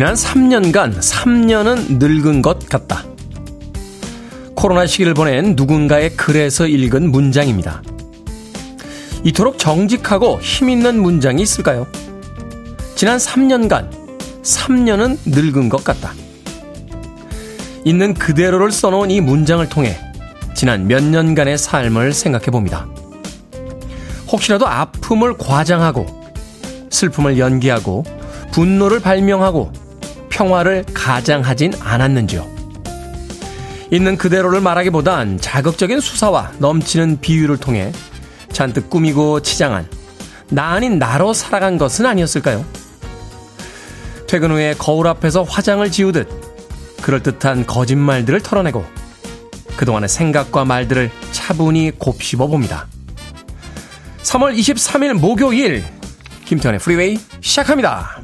지난 3년간 3년은 늙은 것 같다. 코로나 시기를 보낸 누군가의 글에서 읽은 문장입니다. 이토록 정직하고 힘있는 문장이 있을까요? 지난 3년간 3년은 늙은 것 같다. 있는 그대로를 써놓은 이 문장을 통해 지난 몇 년간의 삶을 생각해 봅니다. 혹시라도 아픔을 과장하고 슬픔을 연기하고 분노를 발명하고 평화를 가장하진 않았는지요. 있는 그대로를 말하기보단 자극적인 수사와 넘치는 비유를 통해 잔뜩 꾸미고 치장한 나 아닌 나로 살아간 것은 아니었을까요? 퇴근 후에 거울 앞에서 화장을 지우듯 그럴듯한 거짓말들을 털어내고 그동안의 생각과 말들을 차분히 곱씹어 봅니다. 3월 23일 목요일 김태훈의 프리웨이 시작합니다.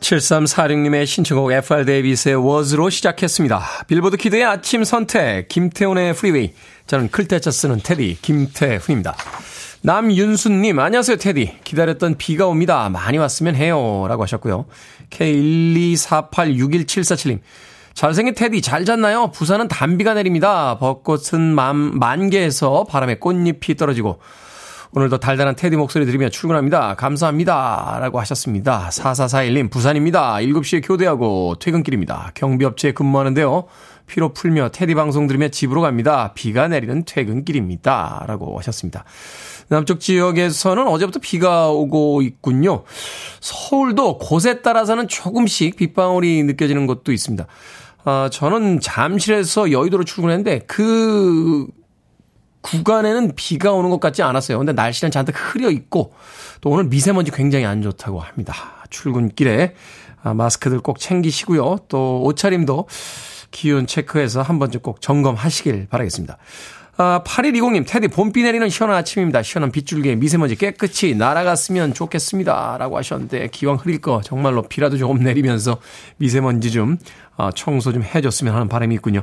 7346님의 신청곡 FR 데이비스의 워즈로 시작했습니다. 빌보드 키드의 아침 선택, 김태훈의 프리웨이. 저는 클 태 자 쓰는 테디, 김태훈입니다. 남윤수님, 안녕하세요, 테디. 기다렸던 비가 옵니다. 많이 왔으면 해요. 라고 하셨고요. K124861747님. 잘생긴 테디, 잘 잤나요? 부산은 단비가 내립니다. 벚꽃은 만, 만개에서 바람에 꽃잎이 떨어지고, 오늘도 달달한 테디 목소리 들으며 출근합니다. 감사합니다. 라고 하셨습니다. 4441님, 부산입니다. 7시에 교대하고 퇴근길입니다. 경비업체에 근무하는데요. 피로 풀며 테디 방송 들으며 집으로 갑니다. 비가 내리는 퇴근길입니다. 라고 하셨습니다. 남쪽 지역에서는 어제부터 비가 오고 있군요. 서울도 곳에 따라서는 조금씩 빗방울이 느껴지는 곳도 있습니다. 아, 저는 잠실에서 여의도로 출근했는데 그 구간에는 비가 오는 것 같지 않았어요. 근데 날씨는 잔뜩 흐려 있고 또 오늘 미세먼지 굉장히 안 좋다고 합니다. 출근길에 아, 마스크들 꼭 챙기시고요. 또 옷차림도 기온 체크해서 한 번쯤 꼭 점검하시길 바라겠습니다. 아, 8120님, 테디, 봄비 내리는 시원한 아침입니다. 시원한 빗줄기에 미세먼지 깨끗이 날아갔으면 좋겠습니다. 라고 하셨는데, 기왕 흐릴 거 정말로 비라도 조금 내리면서 미세먼지 좀 아, 청소 좀 해줬으면 하는 바람이 있군요.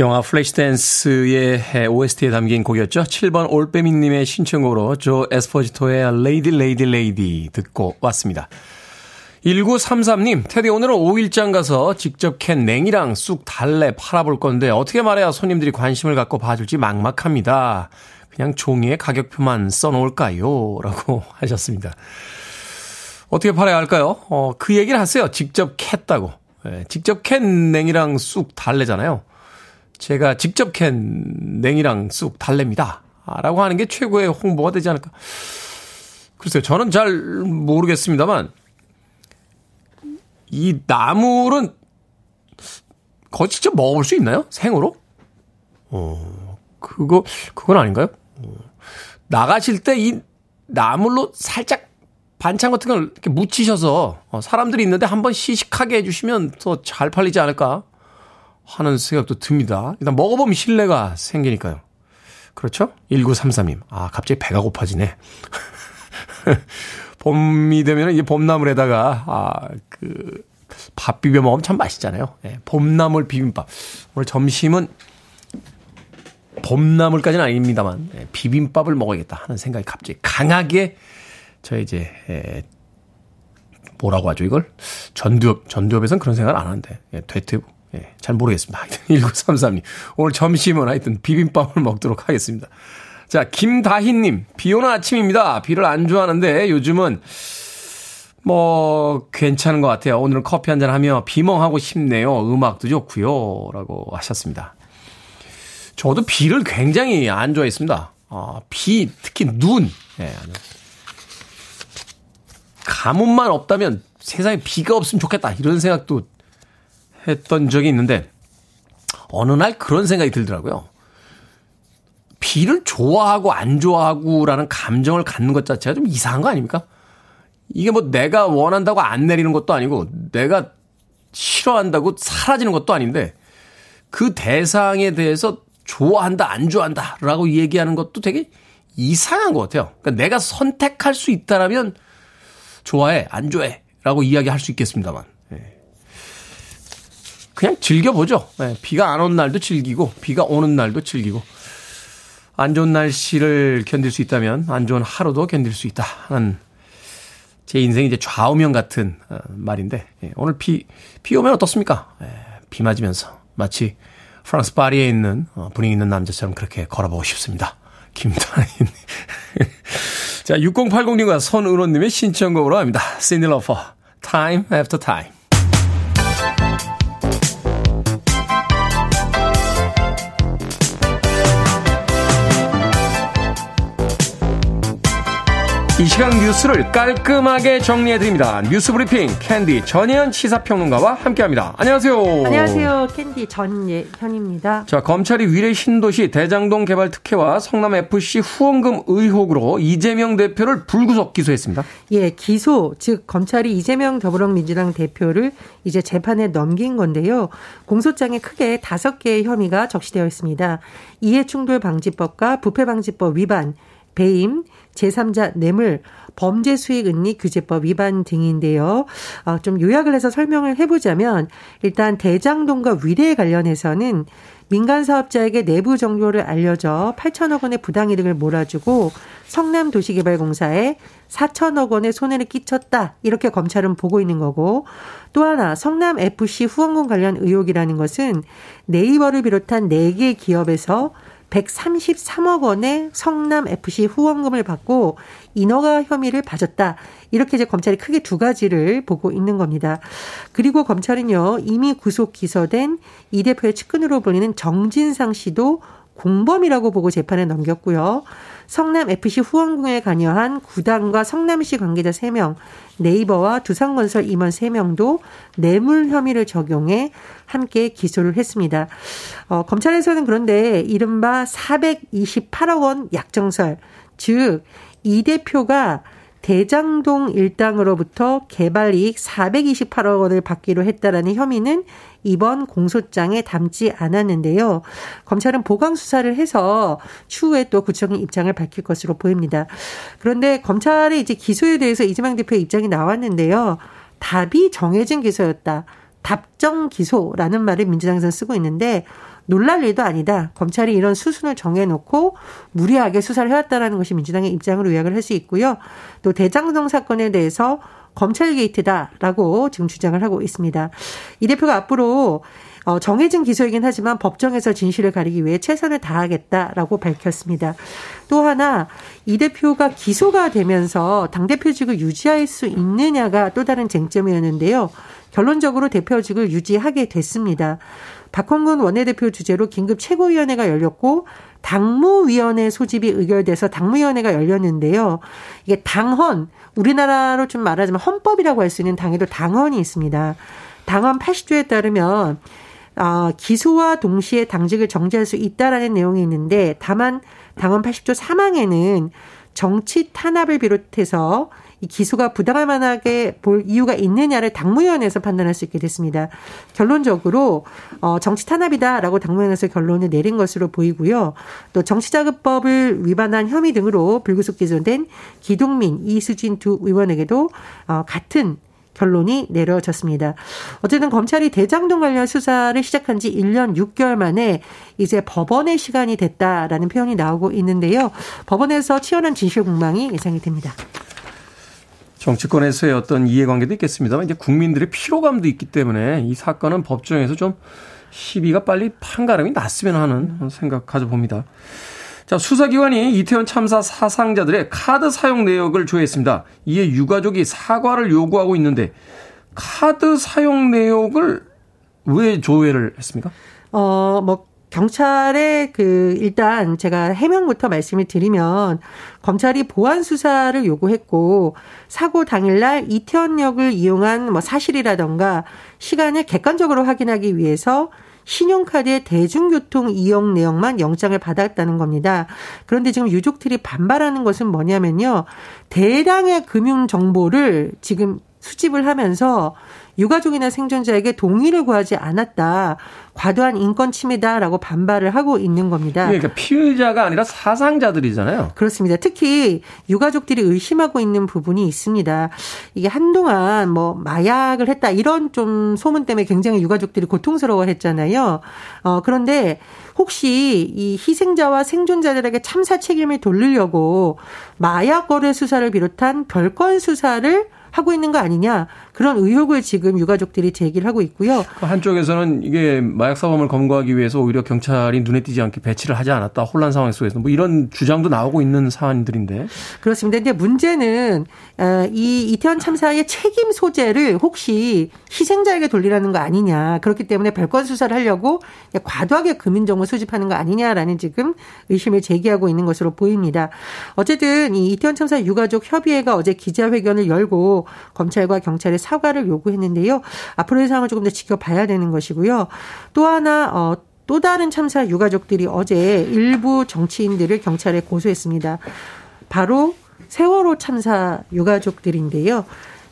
영화 플래시댄스의 OST에 담긴 곡이었죠. 7번 올빼미님의 신청곡으로 조 에스포지토의 Lady Lady Lady 듣고 왔습니다. 1933님, 테디 오늘은 5일장 가서 직접 캔 냉이랑 쑥 달래 팔아볼 건데 어떻게 말해야 손님들이 관심을 갖고 봐줄지 막막합니다. 그냥 종이에 가격표만 써놓을까요? 라고 하셨습니다. 어떻게 팔아야 할까요? 어, 그 얘기를 하세요. 직접 캤다고. 예, 직접 캔 냉이랑 쑥 달래잖아요. 제가 직접 캔 냉이랑 쑥 달래입니다. 라고 하는 게 최고의 홍보가 되지 않을까. 글쎄요, 저는 잘 모르겠습니다만, 이 나물은 거의 직접 먹어볼 수 있나요? 생으로? 어, 그거, 그건 아닌가요? 어, 나가실 때 이 나물로 살짝 반찬 같은 걸 이렇게 묻히셔서 어, 사람들이 있는데 한번 시식하게 해주시면 더 잘 팔리지 않을까 하는 생각도 듭니다. 일단 먹어보면 신뢰가 생기니까요. 그렇죠? 1933님. 아, 갑자기 배가 고파지네. 봄이 되면 이제 봄나물에다가, 아, 그, 밥 비벼 먹으면 참 맛있잖아요. 예, 봄나물 비빔밥. 오늘 점심은 봄나물까지는 아닙니다만, 예, 비빔밥을 먹어야겠다 하는 생각이 갑자기 강하게 저 이제 에, 뭐라고 하죠 이걸 전두엽 전두엽에서는 그런 생각을 안 하는데 예, 되트 예, 잘 모르겠습니다. 하여튼 1933님 오늘 점심은 하여튼 비빔밥을 먹도록 하겠습니다. 자 김다희님 비 오는 아침입니다. 비를 안 좋아하는데 요즘은 뭐 괜찮은 것 같아요. 오늘은 커피 한잔 하며 비멍하고 싶네요. 음악도 좋고요 라고 하셨습니다. 저도 비를 굉장히 안 좋아했습니다. 어, 비 특히 눈 예, 가뭄만 없다면 세상에 비가 없으면 좋겠다. 이런 생각도 했던 적이 있는데, 어느 날 그런 생각이 들더라고요. 비를 좋아하고 안 좋아하고라는 감정을 갖는 것 자체가 좀 이상한 거 아닙니까? 이게 뭐 내가 원한다고 안 내리는 것도 아니고 내가 싫어한다고 사라지는 것도 아닌데 그 대상에 대해서 좋아한다, 안 좋아한다 라고 얘기하는 것도 되게 이상한 것 같아요. 그러니까 내가 선택할 수 있다라면 좋아해, 안 좋아해 라고 이야기할 수 있겠습니다만. 예. 그냥 즐겨보죠. 예, 비가 안 오는 날도 즐기고, 비가 오는 날도 즐기고, 안 좋은 날씨를 견딜 수 있다면 안 좋은 하루도 견딜 수 있다 하는 제 인생이 이제 좌우명 같은 어, 말인데 예, 오늘 비, 비 오면 어떻습니까? 예, 비 맞으면서 마치 프랑스 파리에 있는 어, 분위기 있는 남자처럼 그렇게 걸어보고 싶습니다. 김단인. 자, 6080님과 손은호님의 신청곡으로 합니다. 신디 러퍼, Time After Time. 이 시간 뉴스를 깔끔하게 정리해드립니다. 뉴스 브리핑 캔디 전예현 시사평론가와 함께합니다. 안녕하세요. 안녕하세요. 캔디 전예현입니다. 자, 검찰이 위례 신도시 대장동 개발 특혜와 성남 FC 후원금 의혹으로 이재명 대표를 불구속 기소했습니다. 예, 기소 즉 검찰이 이재명 더불어민주당 대표를 이제 재판에 넘긴 건데요. 공소장에 크게 다섯 개의 혐의가 적시되어 있습니다. 이해충돌 방지법과 부패 방지법 위반, 배임, 제3자 뇌물, 범죄 수익 은닉 규제법 위반 등인데요. 어, 좀 요약을 해서 설명을 해보자면 일단 대장동과 위례에 관련해서는 민간 사업자에게 내부 정보를 알려줘 8천억 원의 부당이득을 몰아주고 성남도시개발공사에 4천억 원의 손해를 끼쳤다. 이렇게 검찰은 보고 있는 거고 또 하나 성남FC 후원금 관련 의혹이라는 것은 네이버를 비롯한 4개 기업에서 133억 원의 성남 FC 후원금을 받고 인허가 혐의를 봐줬다. 이렇게 이제 검찰이 크게 두 가지를 보고 있는 겁니다. 그리고 검찰은요, 이미 구속 기소된 이 대표의 측근으로 불리는 정진상 씨도 공범이라고 보고 재판에 넘겼고요. 성남 FC 후원금에 관여한 구단과 성남시 관계자 3명, 네이버와 두산건설 임원 3명도 뇌물 혐의를 적용해 함께 기소를 했습니다. 어, 검찰에서는 그런데 이른바 428억 원 약정설, 즉, 이 대표가 대장동 일당으로부터 개발 이익 428억 원을 받기로 했다라는 혐의는 이번 공소장에 담지 않았는데요. 검찰은 보강 수사를 해서 추후에 또 구청의 입장을 밝힐 것으로 보입니다. 그런데 검찰의 이제 기소에 대해서 이재명 대표의 입장이 나왔는데요. 답이 정해진 기소였다. 답정 기소라는 말을 민주당에서 쓰고 있는데 놀랄 일도 아니다. 검찰이 이런 수순을 정해놓고 무리하게 수사를 해왔다라는 것이 민주당의 입장으로 요약을 할 수 있고요. 또 대장동 사건에 대해서 검찰 게이트다라고 지금 주장을 하고 있습니다. 이 대표가 앞으로 어, 정해진 기소이긴 하지만 법정에서 진실을 가리기 위해 최선을 다하겠다라고 밝혔습니다. 또 하나 이 대표가 기소가 되면서 당대표직을 유지할 수 있느냐가 또 다른 쟁점이었는데요. 결론적으로 대표직을 유지하게 됐습니다. 박홍근 원내대표 주재로 긴급 최고위원회가 열렸고 당무위원회 소집이 의결돼서 당무위원회가 열렸는데요. 이게 당헌, 우리나라로 좀 말하자면 헌법이라고 할 수 있는 당에도 당헌이 있습니다. 당헌 80조에 따르면 어, 기소와 동시에 당직을 정지할 수 있다라는 내용이 있는데 다만 당헌 80조 3항에는 정치 탄압을 비롯해서 이 기소가 부당할 만하게 볼 이유가 있느냐를 당무위원회에서 판단할 수 있게 됐습니다. 결론적으로 어 정치 탄압이다라고 당무위원회에서 결론을 내린 것으로 보이고요. 또 정치자금법을 위반한 혐의 등으로 불구속 기소된 기동민, 이수진 두 의원에게도 어 같은 결론이 내려졌습니다. 어쨌든 검찰이 대장동 관련 수사를 시작한 지 1년 6개월 만에 이제 법원의 시간이 됐다라는 표현이 나오고 있는데요. 법원에서 치열한 진실 공방이 예상이 됩니다. 정치권에서의 어떤 이해관계도 있겠습니다만 이제 국민들의 피로감도 있기 때문에 이 사건은 법정에서 좀 시비가 빨리 판가름이 났으면 하는 생각 가져봅니다. 자, 수사기관이 이태원 참사 사상자들의 카드 사용 내역을 조회했습니다. 이에 유가족이 사과를 요구하고 있는데 카드 사용 내역을 왜 조회를 했습니까? 어, 뭐 경찰의 그 일단 제가 해명부터 말씀을 드리면 검찰이 보안 수사를 요구했고 사고 당일날 이태원역을 이용한 뭐 사실이라던가 시간을 객관적으로 확인하기 위해서 신용카드의 대중교통 이용 내용만 영장을 받았다는 겁니다. 그런데 지금 유족들이 반발하는 것은 뭐냐면요. 대량의 금융 정보를 지금 수집을 하면서 유가족이나 생존자에게 동의를 구하지 않았다. 과도한 인권 침해다라고 반발을 하고 있는 겁니다. 그러니까 피의자가 아니라 사상자들이잖아요. 그렇습니다. 특히 유가족들이 의심하고 있는 부분이 있습니다. 이게 한동안 뭐 마약을 했다 이런 좀 소문 때문에 굉장히 유가족들이 고통스러워 했잖아요. 어, 그런데 혹시 이 희생자와 생존자들에게 참사 책임을 돌리려고 마약 거래 수사를 비롯한 별건 수사를 하고 있는 거 아니냐 그런 의혹을 지금 유가족들이 제기를 하고 있고요. 그 한쪽에서는 이게 마약 사범을 검거하기 위해서 오히려 경찰이 눈에 띄지 않게 배치를 하지 않았다 혼란 상황 속에서 뭐 이런 주장도 나오고 있는 사안들인데 그렇습니다. 근데 문제는 어, 이 이태원 참사의 책임 소재를 혹시 희생자에게 돌리라는 거 아니냐 그렇기 때문에 별건 수사를 하려고 과도하게 금인 정보 수집하는 거 아니냐라는 지금 의심을 제기하고 있는 것으로 보입니다. 어쨌든 이 이태원 참사 유가족 협의회가 어제 기자회견을 열고 검찰과 경찰의 사과를 요구했는데요. 앞으로의 상황을 조금 더 지켜봐야 되는 것이고요. 또 하나 어, 또 다른 참사 유가족들이 어제 일부 정치인들을 경찰에 고소했습니다. 바로 세월호 참사 유가족들인데요.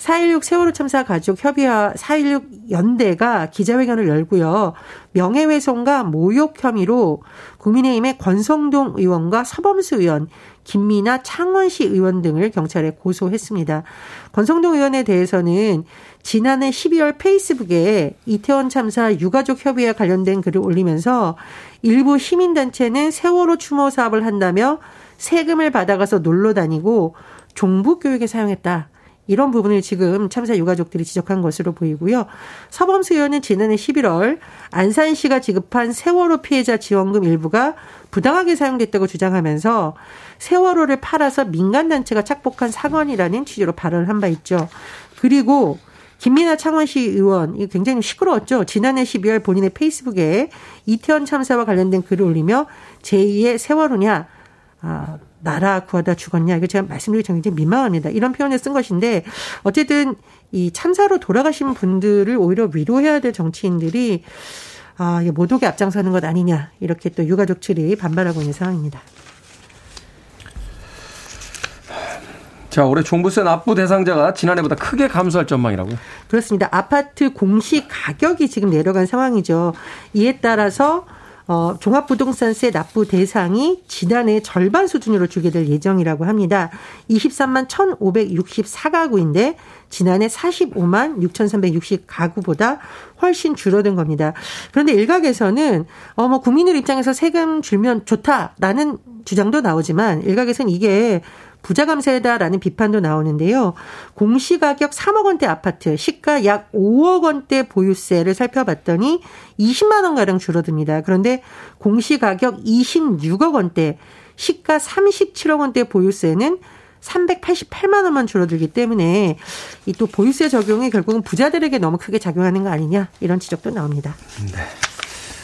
4.16 세월호 참사 가족 협의와 4.16 연대가 기자회견을 열고요. 명예훼손과 모욕 혐의로 국민의힘의 권성동 의원과 서범수 의원, 김미나 창원시 의원 등을 경찰에 고소했습니다. 권성동 의원에 대해서는 지난해 12월 페이스북에 이태원 참사 유가족 협의와 관련된 글을 올리면서 일부 시민단체는 세월호 추모 사업을 한다며 세금을 받아가서 놀러 다니고 종북 교육에 사용했다. 이런 부분을 지금 참사 유가족들이 지적한 것으로 보이고요. 서범수 의원은 지난해 11월 안산시가 지급한 세월호 피해자 지원금 일부가 부당하게 사용됐다고 주장하면서 세월호를 팔아서 민간단체가 착복한 사건이라는 취지로 발언을 한 바 있죠. 그리고 김민아 창원시 의원, 이 굉장히 시끄러웠죠. 지난해 12월 본인의 페이스북에 이태원 참사와 관련된 글을 올리며 제2의 세월호냐, 아, 나라 구하다 죽었냐. 이거 제가 말씀드리기 굉장히 민망합니다. 이런 표현을 쓴 것인데, 어쨌든 이 참사로 돌아가신 분들을 오히려 위로해야 될 정치인들이 아, 모독에 앞장서는 것 아니냐. 이렇게 또 유가족 측이 반발하고 있는 상황입니다. 자, 올해 종부세 납부 대상자가 지난해보다 크게 감소할 전망이라고요? 그렇습니다. 아파트 공시 가격이 지금 내려간 상황이죠. 이에 따라서 어, 종합부동산세 납부 대상이 지난해 절반 수준으로 주게 될 예정이라고 합니다. 23만 1,564가구인데 지난해 45만 6,360가구보다 훨씬 줄어든 겁니다. 그런데 일각에서는 어, 뭐 국민들 입장에서 세금 줄면 좋다라는 주장도 나오지만 일각에서는 이게 부자 감세다라는 비판도 나오는데요. 공시가격 3억 원대 아파트, 시가 약 5억 원대 보유세를 살펴봤더니 20만 원 가량 줄어듭니다. 그런데 공시가격 26억 원대, 시가 37억 원대 보유세는 388만 원만 줄어들기 때문에 이 또 보유세 적용이 결국은 부자들에게 너무 크게 작용하는 거 아니냐 이런 지적도 나옵니다. 네.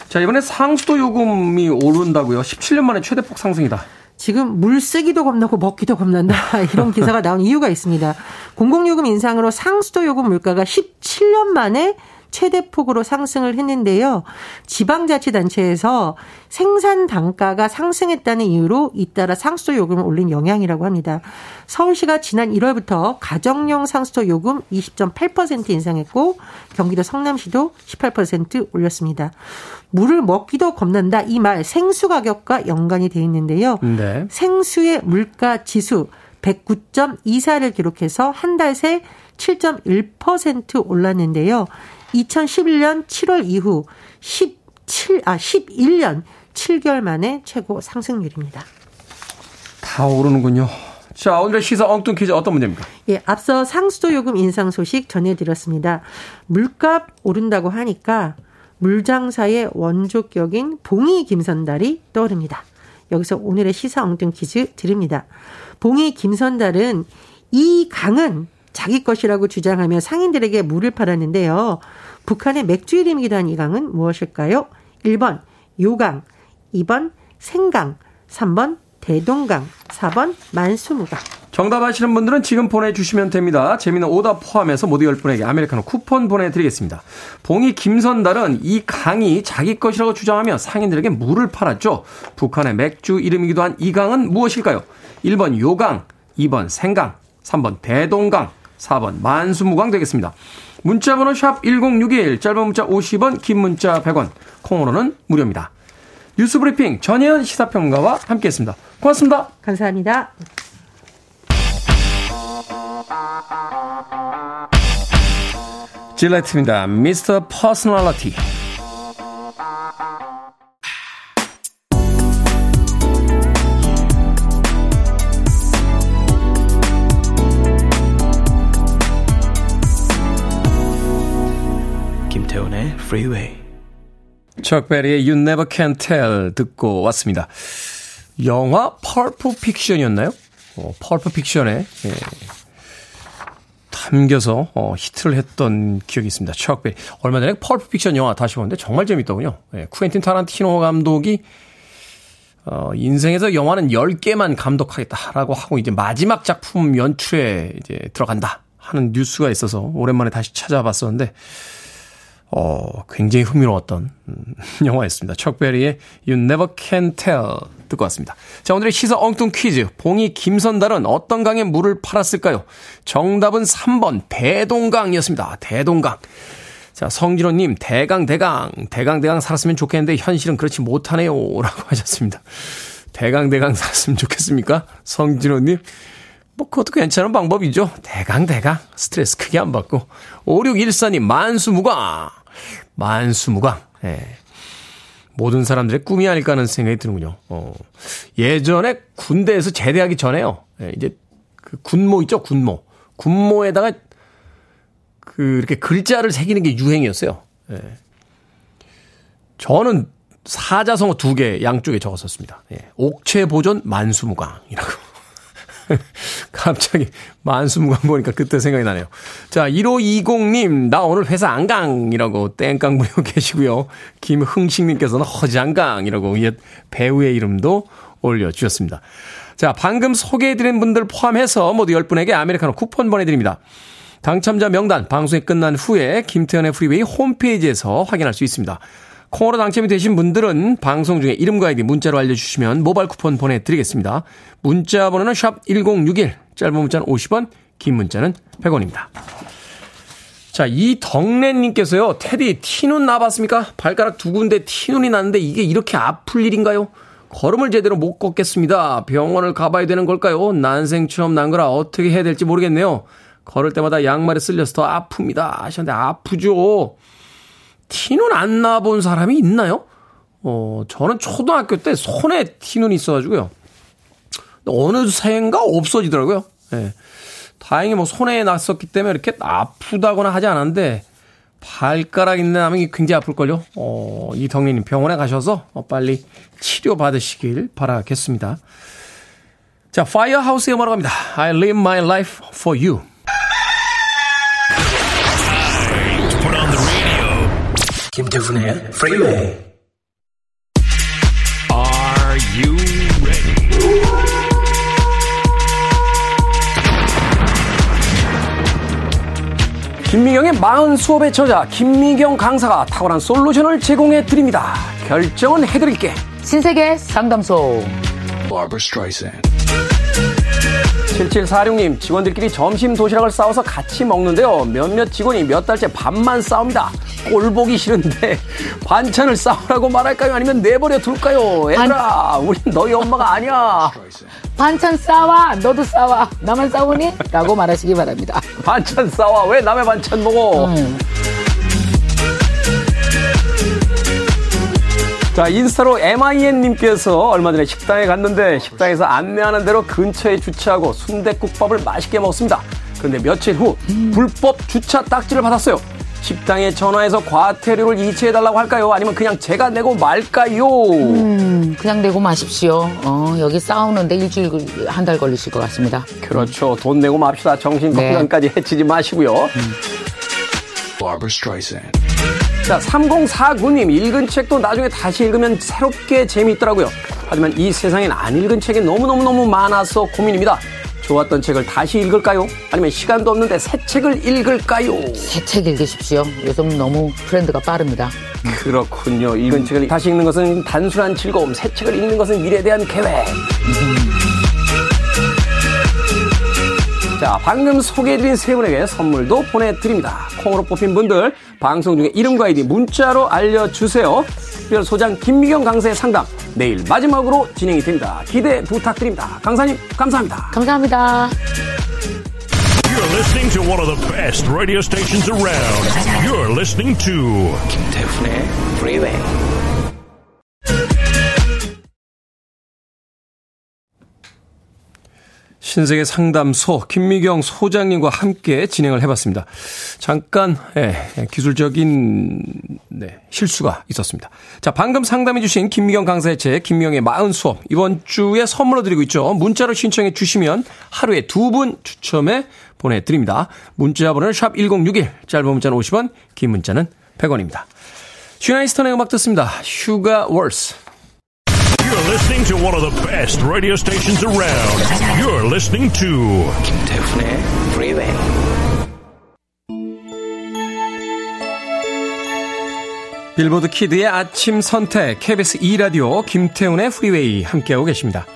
자, 이번에 상수도 요금이 오른다고요. 17년 만에 최대폭 상승이다. 지금 물 쓰기도 겁나고 먹기도 겁난다. 이런 기사가 나온 이유가 있습니다. 공공요금 인상으로 상수도 요금 물가가 17년 만에 최대 폭으로 상승을 했는데요. 지방자치단체에서 생산 단가가 상승했다는 이유로 잇따라 상수도 요금을 올린 영향이라고 합니다. 서울시가 지난 1월부터 가정용 상수도 요금 20.8% 인상했고 경기도 성남시도 18% 올렸습니다. 물을 먹기도 겁난다 이 말 생수 가격과 연관이 돼 있는데요. 네. 생수의 물가 지수 109.24를 기록해서 한 달 새 7.1% 올랐는데요. 2011년 7월 이후 17, 아, 11년 7개월 만에 최고 상승률입니다. 다 오르는군요. 자, 오늘의 시사 엉뚱 퀴즈 어떤 문제입니까? 예, 앞서 상수도 요금 인상 소식 전해드렸습니다. 물값 오른다고 하니까 물장사의 원조격인 봉이 김선달이 떠오릅니다. 여기서 오늘의 시사 엉뚱 퀴즈 드립니다. 봉이 김선달은 이 강은 자기 것이라고 주장하며 상인들에게 물을 팔았는데요. 북한의 맥주 이름이기도 한 이 강은 무엇일까요? 1번 요강, 2번 생강, 3번 대동강, 4번 만수무강. 정답 아시는 분들은 지금 보내주시면 됩니다. 재미는 오답 포함해서 모두 10분에게 아메리카노 쿠폰 보내드리겠습니다. 봉이 김선달은 이 강이 자기 것이라고 주장하며 상인들에게 물을 팔았죠. 북한의 맥주 이름이기도 한 이 강은 무엇일까요? 1번 요강, 2번 생강, 3번 대동강, 4번 만수무강 되겠습니다. 문자번호 샵 1061, 짧은 문자 50원, 긴 문자 100원, 콩으로는 무료입니다. 뉴스브리핑 전예현 시사평론가와 함께했습니다. 고맙습니다. 감사합니다. 질레트입니다. Mr. Personality. 김태훈의 프리웨이 척베리의 You Never Can Tell 듣고 왔습니다. 영화 펄프 픽션이었나요? 어, 펄프 픽션에 예, 담겨서 어, 히트를 했던 기억이 있습니다. 척베리. 얼마 전에 펄프 픽션 영화 다시 보는데 정말 재밌더군요. 예, 쿠엔틴 타란티노 감독이 어, 인생에서 영화는 10개만 감독하겠다라고 하고 이제 마지막 작품 연출에 이제 들어간다 하는 뉴스가 있어서 오랜만에 다시 찾아봤었는데 어, 굉장히 흥미로웠던 음, 영화였습니다. 척베리의 You Never Can Tell 듣고 왔습니다. 자, 오늘의 시사 엉뚱 퀴즈. 봉이 김선달은 어떤 강에 물을 팔았을까요? 정답은 3번 대동강이었습니다. 대동강. 자, 성진호님, 대강, 대강, 대강, 대강 살았으면 좋겠는데 현실은 그렇지 못하네요. 라고 하셨습니다. 대강, 대강 살았으면 좋겠습니까? 성진호님. 뭐, 그것도 괜찮은 방법이죠. 대강, 대강. 스트레스 크게 안 받고. 5614님, 만수무강. 만수무강. 예. 모든 사람들의 꿈이 아닐까 하는 생각이 드는군요. 어. 예전에 군대에서 제대하기 전에요. 예, 이제 그 군모 있죠? 군모. 군모에다가 그 이렇게 글자를 새기는 게 유행이었어요. 예. 저는 사자성어 두 개 양쪽에 적었었습니다. 예. 옥체 보존 만수무강이라고. 갑자기 만수무강 보니까 그때 생각이 나네요. 자, 1520님, 나 오늘 회사 안강이라고 땡깡 부리고 계시고요. 김흥식님께서는 허장강이라고 옛 배우의 이름도 올려주셨습니다. 자, 방금 소개해드린 분들 포함해서 모두 10분에게 아메리카노 쿠폰 보내드립니다. 당첨자 명단 방송이 끝난 후에 김태훈의 프리웨이 홈페이지에서 확인할 수 있습니다. 콩으로 당첨이 되신 분들은 방송 중에 이름과 아이디 문자로 알려주시면 모바일 쿠폰 보내드리겠습니다. 문자 번호는 샵 1061, 짧은 문자는 50원, 긴 문자는 100원입니다. 자, 이덕래님께서요, 테디, 티눈 나봤습니까? 발가락 두 군데 티눈이 났는데 이게 이렇게 아플 일인가요? 걸음을 제대로 못 걷겠습니다. 병원을 가봐야 되는 걸까요? 난생 처음 난 거라 어떻게 해야 될지 모르겠네요. 걸을 때마다 양말에 쓸려서 더 아픕니다. 하셨는데 아프죠? 티눈 안 나본 사람이 있나요? 어, 저는 초등학교 때 손에 티눈이 있어가지고요. 어느 새인가 없어지더라고요. 예. 다행히 뭐 손에 났었기 때문에 이렇게 아프다거나 하지 않았는데 발가락 있는 나면 굉장히 아플걸요. 어, 이덕리님 병원에 가셔서 빨리 치료받으시길 바라겠습니다. 자, 파이어하우스의 음악으로 갑니다. I live my life for you. 김태훈의 프리웨이 Are you ready? 김미경의 마흔 수업의 저자 김미경 강사가 탁월한 솔루션을 제공해 드립니다. 결정은 해드릴게. 신세계 상담소. 7746님, 직원들끼리 점심 도시락을 싸워서 같이 먹는데요. 몇몇 직원이 몇 달째 밥만 싸웁니다. 꼴 보기 싫은데, 반찬을 싸우라고 말할까요? 아니면 내버려 둘까요? 애들아, 반... 우린 너희 엄마가 아니야. 반찬 싸와, 너도 싸와. 나만 싸우니? 라고 말하시기 바랍니다. 반찬 싸와, 왜 남의 반찬 먹어? 음. 자, 인스타로 MIN님께서 얼마 전에 식당에 갔는데 식당에서 안내하는 대로 근처에 주차하고 순대국밥을 맛있게 먹었습니다. 그런데 며칠 후 불법 주차 딱지를 받았어요. 식당에 전화해서 과태료를 이체해달라고 할까요? 아니면 그냥 제가 내고 말까요? 음, 그냥 내고 마십시오. 어, 여기 싸우는데 일주일, 한 달 걸리실 것 같습니다. 그렇죠. 돈 내고 맙시다. 정신 건강까지 네. 해치지 마시고요. 음. 자, 3049님, 읽은 책도 나중에 다시 읽으면 새롭게 재미있더라고요. 하지만 이 세상엔 안 읽은 책이 너무너무너무 많아서 고민입니다. 좋았던 책을 다시 읽을까요? 아니면 시간도 없는데 새 책을 읽을까요? 새 책 읽으십시오. 요즘 너무 트렌드가 빠릅니다. 그렇군요. 읽은 책을 다시 읽는 것은 단순한 즐거움, 새 책을 읽는 것은 미래에 대한 계획. 자, 방금 소개해드린 세 분에게 선물도 보내드립니다. 콩으로 뽑힌 분들, 방송 중에 이름과 아이디 문자로 알려주세요. 특별 소장 김미경 강사의 상담, 내일 마지막으로 진행이 됩니다. 기대 부탁드립니다. 강사님, 감사합니다. 감사합니다. You're listening to one of the best radio stations around. You're listening to 김태훈의 Freeway. 신세계 상담소 김미경 소장님과 함께 진행을 해봤습니다. 잠깐 예, 기술적인 네, 실수가 있었습니다. 자 방금 상담해주신 김미경 강사의 책 김미경의 마흔 수업 이번 주에 선물로 드리고 있죠. 문자로 신청해 주시면 하루에 두 분 추첨해 보내드립니다. 문자 번호는 샵 #1061 짧은 문자는 50원, 긴 문자는 100원입니다. 시나 이스턴의 음악 듣습니다. 휴가 월스. You're listening to one of the best radio stations around. You're listening to 김태훈의 Freeway. 빌보드 키드의 아침 선택 KBS 2 라디오 김태훈의 프리웨이 함께하고 계십니다.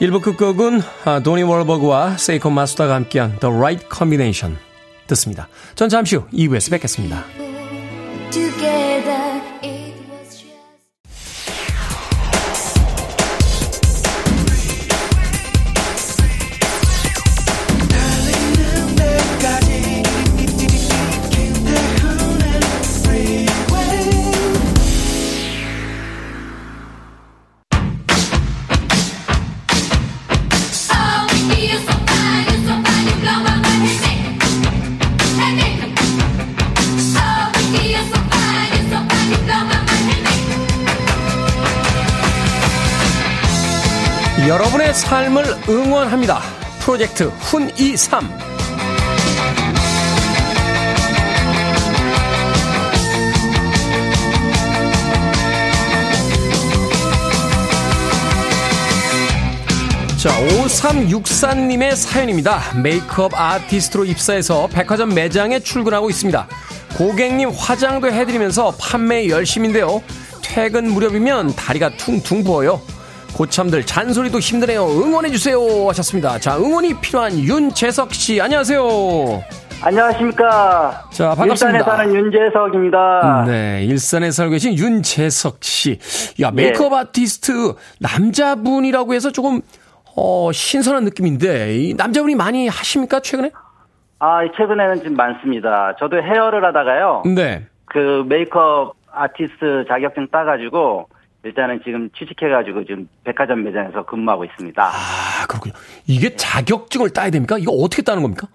1부 끝곡은 아, 도니 월버그와 세이코 마츠다가 함께한 The Right Combination 듣습니다. 전 잠시 후 2부에서 뵙겠습니다. 삶을 응원합니다. 프로젝트 훈23 자, 5364님의 사연입니다. 메이크업 아티스트로 입사해서 백화점 매장에 출근하고 있습니다. 고객님 화장도 해드리면서 판매 열심인데요. 퇴근 무렵이면 다리가 퉁퉁 부어요. 고참들 잔소리도 힘드네요. 응원해주세요. 하셨습니다. 자, 응원이 필요한 윤재석 씨, 안녕하세요. 안녕하십니까. 자, 반갑습니다. 일산에 사는 윤재석입니다. 네, 일산에 살고 계신 윤재석 씨. 야, 메이크업 아티스트 남자분이라고 해서 조금 어, 신선한 느낌인데 이 남자분이 많이 하십니까 최근에? 아, 최근에는 좀 많습니다. 저도 헤어를 하다가요. 네. 그 메이크업 아티스트 자격증 따가지고 일단은 지금 취직해가지고 지금 백화점 매장에서 근무하고 있습니다. 아, 그렇군요. 이게 자격증을 따야 됩니까? 이거 어떻게 따는 겁니까?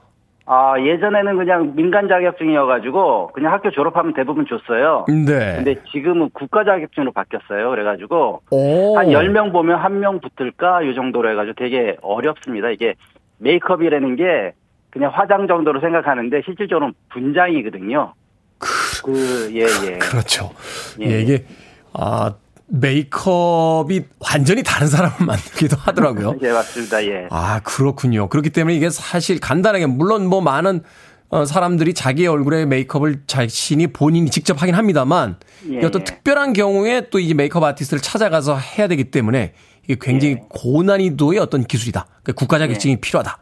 아, 예전에는 그냥 민간 자격증이어가지고 그냥 학교 졸업하면 대부분 줬어요. 네. 근데 지금은 국가 자격증으로 바뀌었어요. 그래가지고 오. 한 10명 보면 한 명 붙을까? 요 정도로 해가지고 되게 어렵습니다. 이게 메이크업이라는 게 그냥 화장 정도로 생각하는데 실질적으로는 분장이거든요. 그, 예, 예. 그 렇죠. 예. 예, 이게 아, 메이크업이 완전히 다른 사람을 만들기도 하더라고요. 예, 맞습니다. 예. 아, 그렇군요. 그렇기 때문에 이게 사실 간단하게, 물론 뭐 많은 어, 사람들이 자기의 얼굴에 메이크업을 자신이 본인이 직접 하긴 합니다만, 예, 이 어떤 예. 특별한 경우에 또 이제 메이크업 아티스트를 찾아가서 해야 되기 때문에 이게 굉장히 예. 고난이도의 어떤 기술이다. 그러니까 국가 자격증이 필요하다.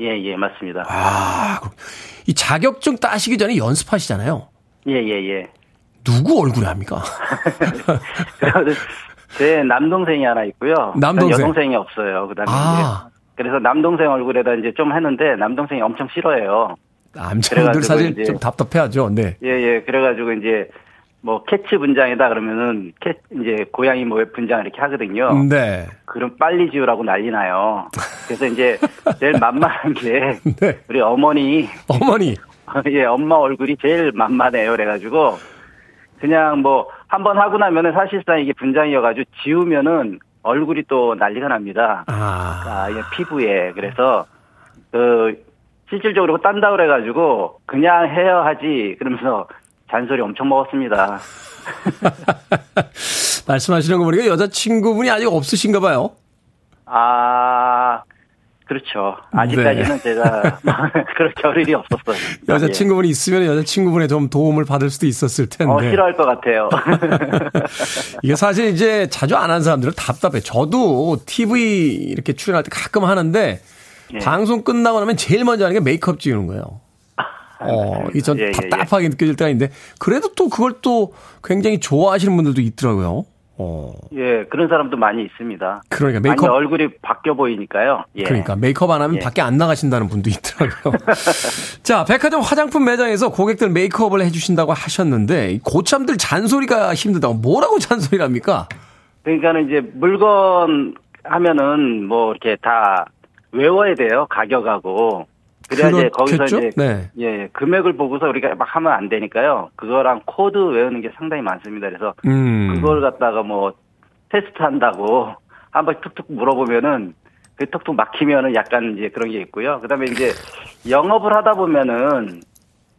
예, 예, 맞습니다. 아, 이 자격증 따시기 전에 연습하시잖아요. 예, 예, 예. 누구 얼굴에 합니까? 제 남동생이 하나 있고요. 남동생. 여동생이 없어요. 그 다음에 아. 그래서 남동생 얼굴에다 이제 좀 했는데 남동생이 엄청 싫어해요. 남자분들 그래가지고 사실 이제- 좀 답답해하죠. 네. 예, 예. 그래가지고 이제 뭐 캐치 분장이다 그러면은 캐 이제 고양이 뭐 분장 이렇게 하거든요. 네. 그럼 빨리 지우라고 난리 나요. 그래서 이제 제일 만만한 게 네. 우리 어머니 어머니. 예, 엄마 얼굴이 제일 만만해요. 그래가지고 그냥 뭐 한 번 하고 나면은 사실상 이게 분장이어가지고 지우면은 얼굴이 또 난리가 납니다. 아. 아, 예, 피부에 그래서 그 실질적으로 딴다 그래가지고 그냥 헤어 하지 그러면서 잔소리 엄청 먹었습니다. 말씀하시는 거 보니까 여자친구분이 아직 없으신가 봐요. 아, 그렇죠. 아직까지는 네. 제가 그럴 겨를이 없었어요. 여자친구분이 있으면 여자친구분의 좀 도움을 받을 수도 있었을 예. 텐데. 어, 싫어할 것 같아요. 이게 사실 이제 자주 안 하는 사람들은 답답해. 저도 TV 이렇게 출연할 때 가끔 하는데 예. 방송 끝나고 나면 제일 먼저 하는 게 메이크업 지우는 거예요. 어, 이전 예, 예, 예. 답답하게 느껴질 때가 있는데 그래도 또 그걸 또 굉장히 좋아하시는 분들도 있더라고요. 어, 예, 그런 사람도 많이 있습니다. 그러니까 메이크업 얼굴이 바뀌어 보이니까요. 예. 그러니까 메이크업 안 하면 예. 밖에 안 나가신다는 분도 있더라고요. 자, 백화점 화장품 매장에서 고객들 메이크업을 해주신다고 하셨는데 이 고참들 잔소리가 힘들다고 뭐라고 잔소리를 합니까? 그러니까는 이제 물건 하면은 뭐 이렇게 다 외워야 돼요. 가격하고. 그래야 이제 거기서? 이제 네. 예, 금액을 보고서 우리가 막 하면 안 되니까요. 그거랑 코드 외우는 게 상당히 많습니다. 그래서 음. 그걸 갖다가 뭐 테스트 한다고 한번 툭툭 물어보면은 그 툭툭 막히면은 약간 이제 그런 게 있고요. 그다음에 이제 영업을 하다 보면은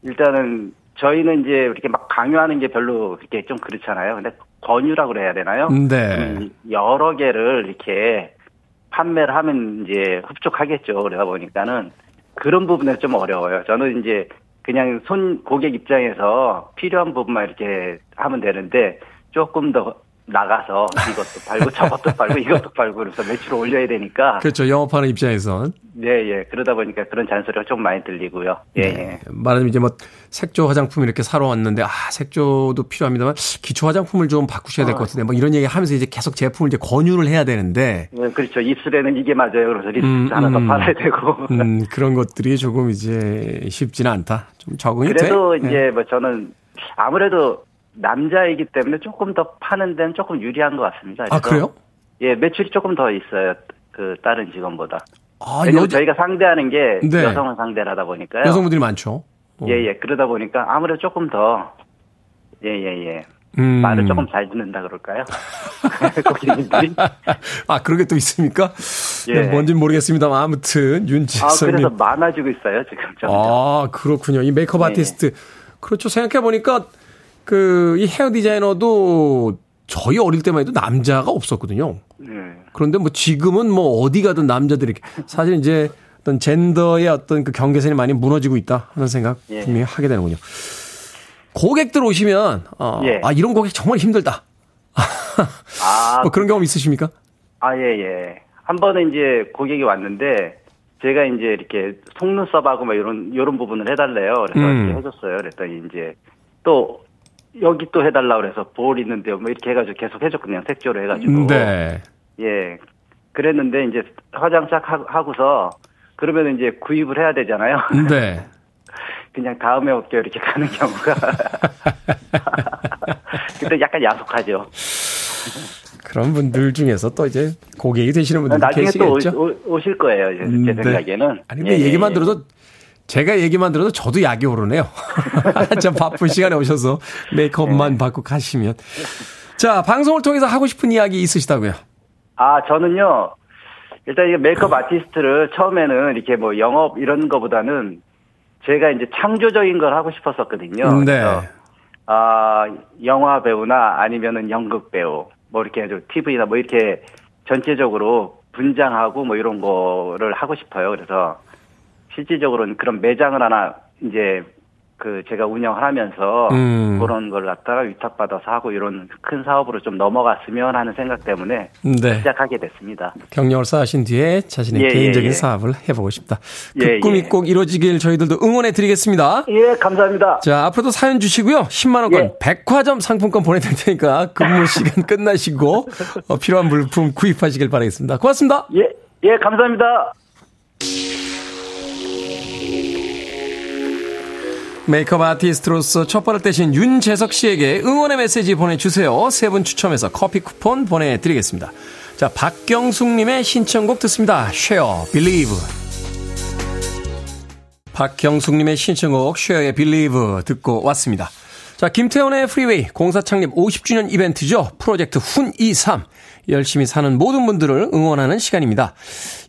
일단은 저희는 이제 이렇게 막 강요하는 게 별로 그렇게 좀 그렇잖아요. 근데 권유라고 그래야 되나요? 네. 음, 여러 개를 이렇게 판매를 하면 이제 흡족하겠죠. 그러다 보니까는 그런 부분에 좀 어려워요. 저는 이제 그냥 손 고객 입장에서 필요한 부분만 이렇게 하면 되는데 조금 더 나가서 이것도 팔고 저것도 팔고 이것도 팔고 그래서 매출을 올려야 되니까 그렇죠. 영업하는 입장에선. 네, 예. 그러다 보니까 그런 잔소리가 좀 많이 들리고요. 예, 예. 말하자면 이제 뭐 색조 화장품 이렇게 사러 왔는데 아 색조도 필요합니다만 기초 화장품을 좀 바꾸셔야 될 것 같은데 뭐 이런 얘기 하면서 이제 계속 제품을 이제 권유를 해야 되는데 예, 그렇죠. 입술에는 이게 맞아요. 그래서 립스틱 음, 하나 더 음. 팔아야 되고. 음, 그런 것들이 조금 이제 쉽지는 않다. 좀 적응이 그래도 돼. 이제 뭐 저는 아무래도 남자이기 때문에 조금 더 파는 데는 조금 유리한 것 같습니다. 아 그래요? 예, 매출이 조금 더 있어요. 그 다른 직원보다. 아 여자 저희가 상대하는 게 네. 여성을 상대를 하다 보니까요. 여성분들이 많죠. 어. 예, 예. 그러다 보니까 아무래도 조금 더 예, 예, 예. 음. 말을 조금 잘 듣는다 그럴까요? 고객님들이. 아 그런 게 또 있습니까? 예. 네, 뭔진 모르겠습니다만 아무튼 아, 윤지선님. 그래서 많아지고 있어요, 지금 점점. 아, 그렇군요. 이 메이크업 네. 아티스트. 그렇죠. 생각해 보니까, 그, 이 헤어 디자이너도 저희 어릴 때만 해도 남자가 없었거든요. 네. 그런데 뭐 지금은 뭐 어디 가든 남자들이, 사실 이제 어떤 젠더의 어떤 그 경계선이 많이 무너지고 있다 하는 생각 예. 분명히 하게 되는군요. 고객들 오시면, 어, 예. 아, 이런 고객 정말 힘들다. 아, 뭐 그런 경험 있으십니까? 아, 예, 예. 한 번은 이제 고객이 왔는데, 제가 이제 이렇게 속눈썹하고 막 이런, 이런 부분을 해달래요. 그래서 음. 이렇게 해줬어요. 그랬더니 이제 또, 여기 또 해달라고 그래서 볼 있는데요. 뭐 이렇게 해가지고 계속 해줬거든요. 색조로 해가지고. 네. 예. 그랬는데 이제 화장 싹 하- 하고서, 그러면 이제 구입을 해야 되잖아요. 네. 그냥 다음에 올게요. 이렇게 가는 경우가. 그때 약간 야속하죠. 그런 분들 중에서 또 이제 고객이 되시는 분들 나중에 또 계시겠죠. 오, 실 거예요. 이제 제 네. 생각에는. 아니 근데 예, 얘기만 예. 들어도 제가 얘기만 들어도 저도 약이 오르네요. 참 바쁜 시간에 오셔서 메이크업만 네. 받고 가시면. 자, 방송을 통해서 하고 싶은 이야기 있으시다고요? 아, 저는요, 일단 이게 메이크업 아티스트를 처음에는 이렇게 뭐 영업 이런 거보다는 제가 이제 창조적인 걸 하고 싶었었거든요. 네. 그래서, 아, 영화 배우나 아니면은 연극 배우, 뭐 이렇게 좀 TV나 뭐 이렇게 전체적으로 분장하고 뭐 이런 거를 하고 싶어요. 그래서 실질적으로는 그런 매장을 하나 이제 그 제가 운영을 하면서 음. 그런 걸 갖다가 위탁받아서 하고 이런 큰 사업으로 좀 넘어갔으면 하는 생각 때문에 네. 시작하게 됐습니다. 경력을 쌓으신 뒤에 자신의 예, 개인적인 예, 예. 사업을 해보고 싶다. 그 예, 꿈이 예. 꼭 이루어지길 저희들도 응원해 드리겠습니다. 예, 감사합니다. 자, 앞으로도 사연 주시고요. 10만 원권 예. 백화점 상품권 보내드릴 테니까 근무 시간 끝나시고 어, 필요한 물품 구입하시길 바라겠습니다. 고맙습니다. 예, 예, 감사합니다. 메이크업 아티스트로서 첫 발을 떼신 윤재석 씨에게 응원의 메시지 보내주세요. 세 분 추첨해서 커피 쿠폰 보내드리겠습니다. 자, 박경숙님의 신청곡 듣습니다. Cher, Believe. 박경숙님의 신청곡 Cher의 Believe 듣고 왔습니다. 자, 김태훈의 프리웨이 공사 창립 50주년 이벤트죠. 프로젝트 훈23. 열심히 사는 모든 분들을 응원하는 시간입니다.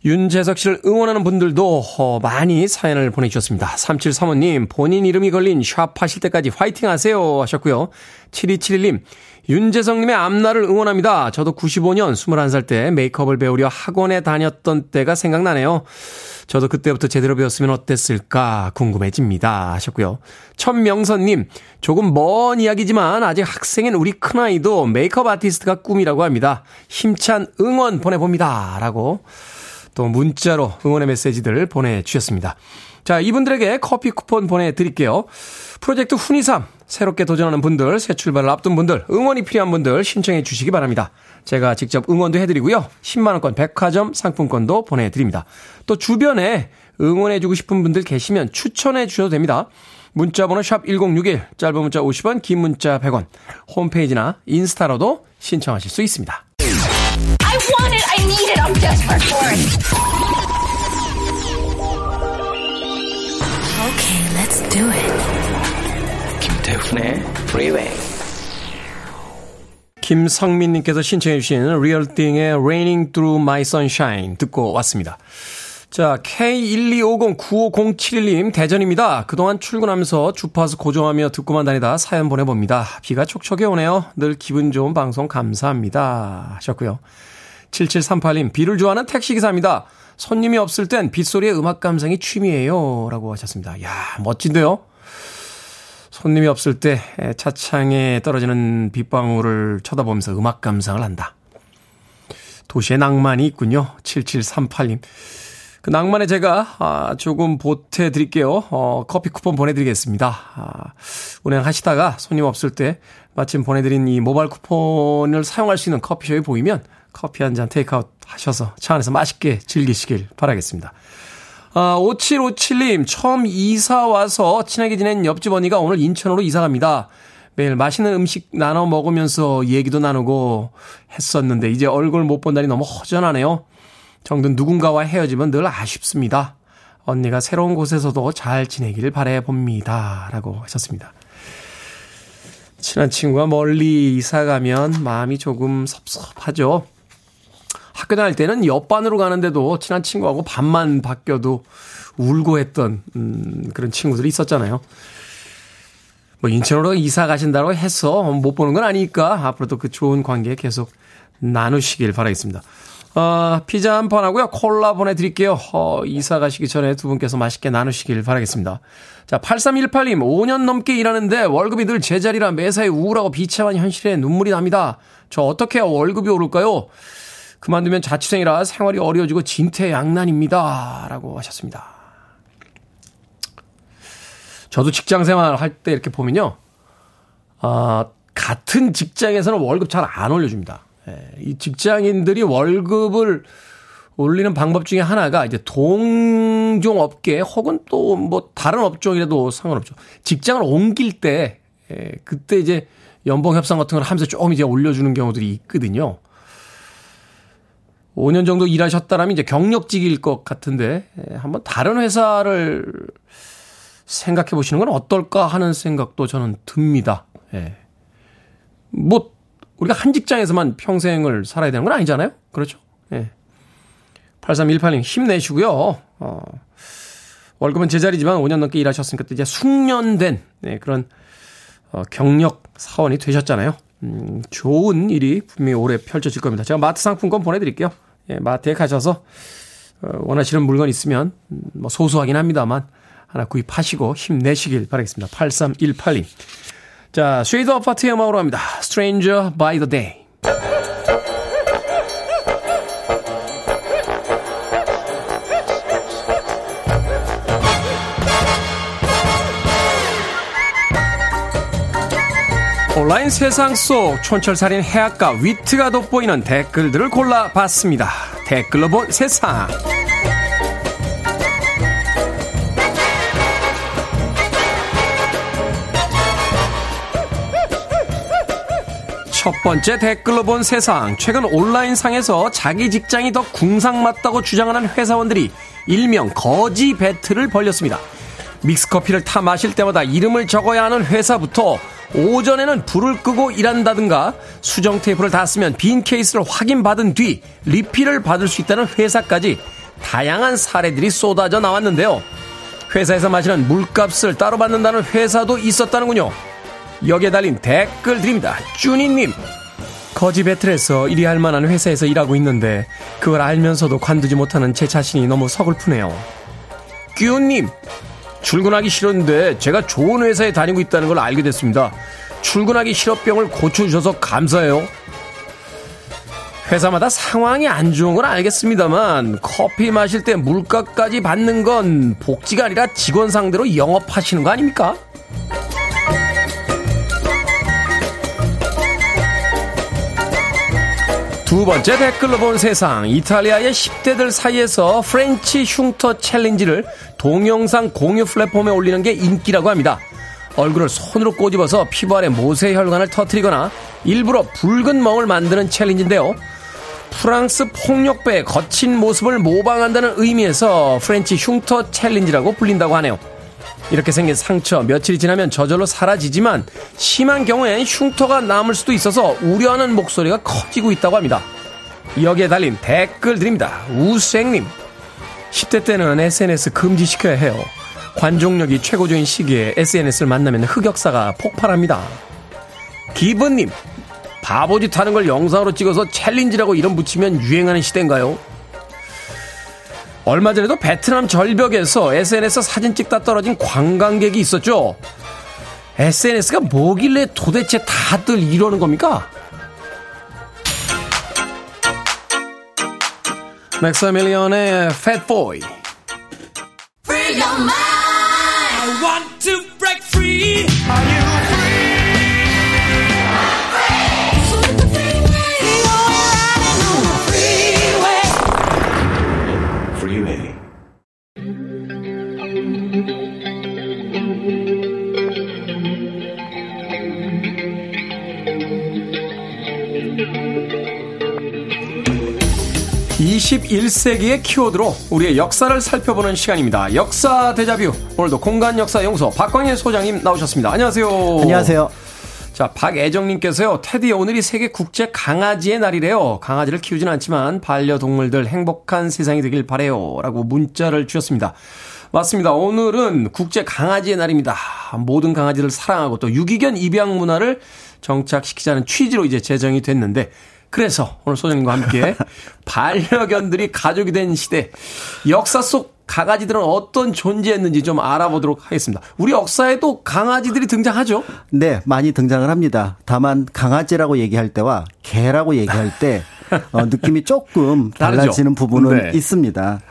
윤재석 씨를 응원하는 분들도 어, 많이 사연을 보내주셨습니다. 3735님, 본인 이름이 걸린 샵 하실 때까지 화이팅 하세요 하셨고요. 7271님, 윤재성님의 앞날을 응원합니다. 저도 95년 21살 때 메이크업을 배우려 학원에 다녔던 때가 생각나네요. 저도 그때부터 제대로 배웠으면 어땠을까 궁금해집니다. 하셨고요. 천명선님, 조금 먼 이야기지만 아직 학생인 우리 큰아이도 메이크업 아티스트가 꿈이라고 합니다. 힘찬 응원 보내봅니다. 라고 또 문자로 응원의 메시지들 보내주셨습니다. 자, 이분들에게 커피 쿠폰 보내드릴게요. 프로젝트 훈이삼, 새롭게 도전하는 분들, 새 출발을 앞둔 분들, 응원이 필요한 분들 신청해 주시기 바랍니다. 제가 직접 응원도 해드리고요. 10만원권 백화점 상품권도 보내드립니다. 또 주변에 응원해주고 싶은 분들 계시면 추천해 주셔도 됩니다. 문자번호 샵 1061, 짧은 문자 50원, 긴 문자 100원, 홈페이지나 인스타로도 신청하실 수 있습니다. Okay, let's do it. 김태훈의 Freeway. 김성민님께서 신청해 주신 Real Thing의 Raining Through My Sunshine 듣고 왔습니다. 자, K125095071님, 대전입니다. 그동안 출근하면서 주파수 고정하며 듣고만 다니다 사연 보내봅니다. 비가 촉촉해 오네요. 늘 기분 좋은 방송 감사합니다. 하셨고요. 7738님, 비를 좋아하는 택시기사입니다. 손님이 없을 땐 빗소리의 음악 감상이 취미예요. 라고 하셨습니다. 야 멋진데요? 손님이 없을 때 차창에 떨어지는 빗방울을 쳐다보면서 음악 감상을 한다. 도시의 낭만이 있군요. 7738님. 그 낭만에 제가 아, 조금 보태 드릴게요. 어, 커피 쿠폰 보내드리겠습니다. 아, 운행하시다가 손님 없을 때 마침 보내드린 이 모바일 쿠폰을 사용할 수 있는 커피숍이 보이면 커피 한 잔 테이크아웃 하셔서 차 안에서 맛있게 즐기시길 바라겠습니다. 아, 5757님, 처음 이사 와서 친하게 지낸 옆집 언니가 오늘 인천으로 이사 갑니다. 매일 맛있는 음식 나눠 먹으면서 얘기도 나누고 했었는데 이제 얼굴 못 본다니 너무 허전하네요. 정든 누군가와 헤어지면 늘 아쉽습니다. 언니가 새로운 곳에서도 잘 지내기를 바래봅니다. 라고 하셨습니다. 친한 친구가 멀리 이사 가면 마음이 조금 섭섭하죠. 학교 다닐 때는 옆반으로 가는데도 친한 친구하고 반만 바뀌어도 울고 했던 음, 그런 친구들이 있었잖아요. 뭐 인천으로 이사 가신다고 해서 못 보는 건 아니니까 앞으로도 그 좋은 관계 계속 나누시길 바라겠습니다. 어, 피자 한 판 하고요. 콜라 보내드릴게요. 어, 이사 가시기 전에 두 분께서 맛있게 나누시길 바라겠습니다. 자, 8318님, 5년 넘게 일하는데 월급이 늘 제자리라 매사에 우울하고 비참한 현실에 눈물이 납니다. 저 어떻게 월급이 오를까요? 그만두면 자취생이라 생활이 어려워지고 진퇴양난입니다. 라고 하셨습니다. 저도 직장 생활 할 때 이렇게 보면요. 아, 같은 직장에서는 월급 잘 안 올려줍니다. 예, 이 직장인들이 월급을 올리는 방법 중에 하나가 이제 동종 업계 혹은 또 뭐 다른 업종이라도 상관없죠. 직장을 옮길 때, 예, 그때 이제 연봉 협상 같은 걸 하면서 조금 이제 올려주는 경우들이 있거든요. 5년 정도 일하셨다라면 이제 경력직일 것 같은데, 예, 한번 다른 회사를 생각해 보시는 건 어떨까 하는 생각도 저는 듭니다. 예. 뭐, 우리가 한 직장에서만 평생을 살아야 되는 건 아니잖아요? 그렇죠? 예. 8318님, 힘내시고요. 어, 월급은 제자리지만 5년 넘게 일하셨으니까 또 이제 숙련된, 네, 그런, 어, 경력 사원이 되셨잖아요. 음, 좋은 일이 분명히 올해 펼쳐질 겁니다. 제가 마트 상품권 보내드릴게요. 예, 마트에 가셔서, 어, 원하시는 물건 있으면, 음, 뭐 소소하긴 합니다만, 하나 구입하시고 힘내시길 바라겠습니다. 8318님. 자, Shades Apart의 음악으로 합니다. Stranger by the Day. 온라인 세상 속 촌철살인 해악과 위트가 돋보이는 댓글들을 골라봤습니다. 댓글로 본 세상. 첫 번째 댓글로 본 세상. 최근 온라인상에서 자기 직장이 더 궁상 맞다고 주장하는 회사원들이 일명 거지 배틀을 벌였습니다. 믹스커피를 타 마실 때마다 이름을 적어야 하는 회사부터 오전에는 불을 끄고 일한다든가 수정 테이프를 다 쓰면 빈 케이스를 확인받은 뒤 리필을 받을 수 있다는 회사까지 다양한 사례들이 쏟아져 나왔는데요. 회사에서 마시는 물값을 따로 받는다는 회사도 있었다는군요. 여기에 달린 댓글 드립니다. 쭈니님. 거지 배틀에서 일이 할 만한 회사에서 일하고 있는데 그걸 알면서도 관두지 못하는 제 자신이 너무 서글프네요. 끼우님. 출근하기 싫었는데 제가 좋은 회사에 다니고 있다는 걸 알게 됐습니다. 출근하기 싫어병을 고쳐주셔서 감사해요. 회사마다 상황이 안 좋은 건 알겠습니다만 커피 마실 때 물값까지 받는 건 복지가 아니라 직원 상대로 영업하시는 거 아닙니까? 두 번째 댓글로 본 세상. 이탈리아의 10대들 사이에서 프렌치 흉터 챌린지를 동영상 공유 플랫폼에 올리는 게 인기라고 합니다. 얼굴을 손으로 꼬집어서 피부 아래 모세혈관을 터트리거나 일부러 붉은 멍을 만드는 챌린지인데요. 프랑스 폭력배의 거친 모습을 모방한다는 의미에서 프렌치 흉터 챌린지라고 불린다고 하네요. 이렇게 생긴 상처 며칠이 지나면 저절로 사라지지만 심한 경우엔 흉터가 남을 수도 있어서 우려하는 목소리가 커지고 있다고 합니다. 여기에 달린 댓글 드립니다. 우생님. 10대 때는 SNS 금지시켜야 해요. 관종력이 최고조인 시기에 SNS를 만나면 흑역사가 폭발합니다. 기분님. 바보짓 하는 걸 영상으로 찍어서 챌린지라고 이름 붙이면 유행하는 시대인가요? 얼마 전에도 베트남 절벽에서 SNS 사진 찍다 떨어진 관광객이 있었죠. SNS가 뭐길래 도대체 다들 이러는 겁니까? 맥사밀리언의 free. 이 21세기의 키워드로 우리의 역사를 살펴보는 시간입니다. 역사 대자뷰. 오늘도 공간 역사 연구소 박광일 소장님 나오셨습니다. 안녕하세요. 안녕하세요. 자, 박애정님께서요, 테디 오늘이 세계 국제 강아지의 날이래요. 강아지를 키우진 않지만 반려동물들 행복한 세상이 되길 바래요. 라고 문자를 주셨습니다. 맞습니다. 오늘은 국제 강아지의 날입니다. 모든 강아지를 사랑하고 또 유기견 입양 문화를 정착시키자는 취지로 이제 제정이 됐는데, 그래서 오늘 소장님과 함께 반려견들이 가족이 된 시대, 역사 속 강아지들은 어떤 존재였는지 좀 알아보도록 하겠습니다. 우리 역사에도 강아지들이 등장하죠? 네, 많이 등장을 합니다. 다만 강아지라고 얘기할 때와 개라고 얘기할 때 어, 느낌이 조금? 달라지는 부분은 네. 있습니다.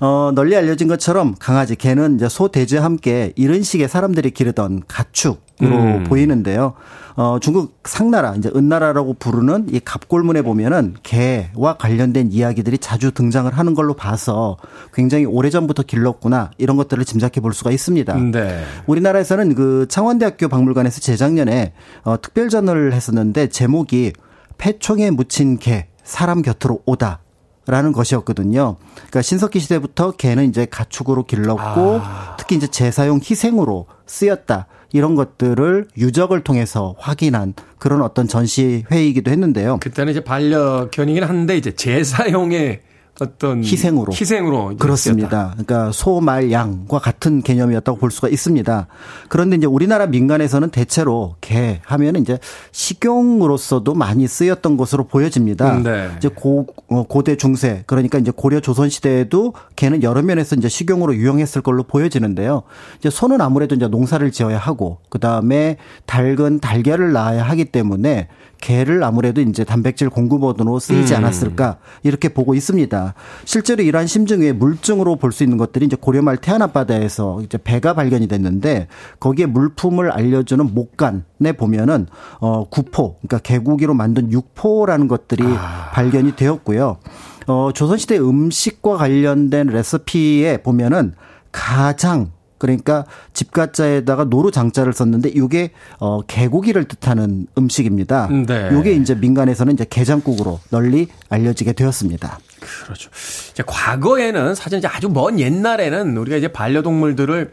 어, 널리 알려진 것처럼 강아지, 개는 이제 소, 돼지와 함께 이런 식의 사람들이 기르던 가축으로 음. 보이는데요. 어, 중국 상나라, 이제 은나라라고 부르는 이 갑골문에 보면은 개와 관련된 이야기들이 자주 등장을 하는 걸로 봐서 굉장히 오래전부터 길렀구나 이런 것들을 짐작해 볼 수가 있습니다. 네. 우리나라에서는 그 창원대학교 박물관에서 재작년에 어, 특별전을 했었는데 제목이 폐총에 묻힌 개 사람 곁으로 오다. 라는 것이었거든요. 그러니까 신석기 시대부터 개는 이제 가축으로 길렀고 특히 이제 제사용 희생으로 쓰였다. 이런 것들을 유적을 통해서 확인한 그런 어떤 전시 회의이기도 했는데요. 그때는 이제 반려 견이긴 한데 이제 제사용의 어떤 희생으로. 희생으로 그렇습니다. 그러니까 소, 말, 양과 같은 개념이었다고 볼 수가 있습니다. 그런데 이제 우리나라 민간에서는 대체로 개 하면은 이제 식용으로서도 많이 쓰였던 것으로 보여집니다. 네. 이제 고, 어, 고대 중세 그러니까 이제 고려 조선 시대에도 개는 여러 면에서 이제 식용으로 유용했을 걸로 보여지는데요. 이제 소는 아무래도 이제 농사를 지어야 하고 그 다음에 닭은 달걀을 낳아야 하기 때문에 개를 아무래도 이제 단백질 공급원으로 쓰이지 음. 않았을까 이렇게 보고 있습니다. 실제로 이러한 심증 외에 물증으로 볼 수 있는 것들이 이제 고려말 태안 앞바다에서 이제 배가 발견이 됐는데 거기에 물품을 알려주는 목간에 보면은 어 구포 그러니까 개고기로 만든 육포라는 것들이 발견이 되었고요. 어 조선시대 음식과 관련된 레시피에 보면은 가장 그러니까 집가자에다가 노루 장자를 썼는데 이게 어 개고기를 뜻하는 음식입니다. 네. 요게 이제 민간에서는 이제 게장국으로 널리 알려지게 되었습니다. 그렇죠. 이제 과거에는 사실 이제 아주 먼 옛날에는 우리가 이제 반려동물들을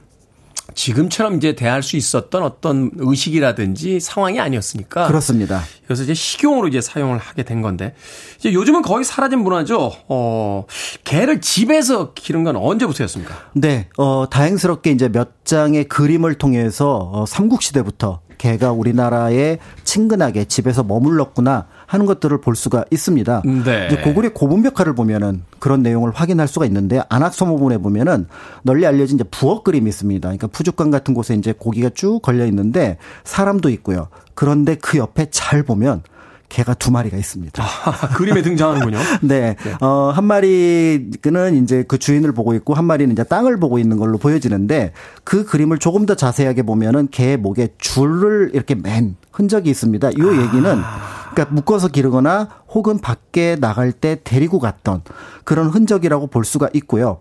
지금처럼 이제 대할 수 있었던 어떤 의식이라든지 상황이 아니었으니까. 그렇습니다. 그래서 이제 식용으로 이제 사용을 하게 된 건데 이제 요즘은 거의 사라진 문화죠. 어, 개를 집에서 기른 건 언제부터였습니까? 네, 어, 다행스럽게 이제 몇 장의 그림을 통해서 어, 삼국시대부터 개가 우리나라에 친근하게 집에서 머물렀구나 하는 것들을 볼 수가 있습니다. 네. 이제 고구려 고분벽화를 보면은 그런 내용을 확인할 수가 있는데 안악서모본에 보면은 널리 알려진 이제 부엌 그림이 있습니다. 그러니까 푸죽관 같은 곳에 이제 고기가 쭉 걸려 있는데 사람도 있고요. 그런데 그 옆에 잘 보면 개가 두 마리가 있습니다. 그림에 등장하는군요. 네. 어, 한 마리는 이제 그 주인을 보고 있고 한 마리는 이제 땅을 보고 있는 걸로 보여지는데 그 그림을 조금 더 자세하게 보면은 개 목에 줄을 이렇게 맨 흔적이 있습니다. 이 얘기는 그러니까 묶어서 기르거나 혹은 밖에 나갈 때 데리고 갔던 그런 흔적이라고 볼 수가 있고요.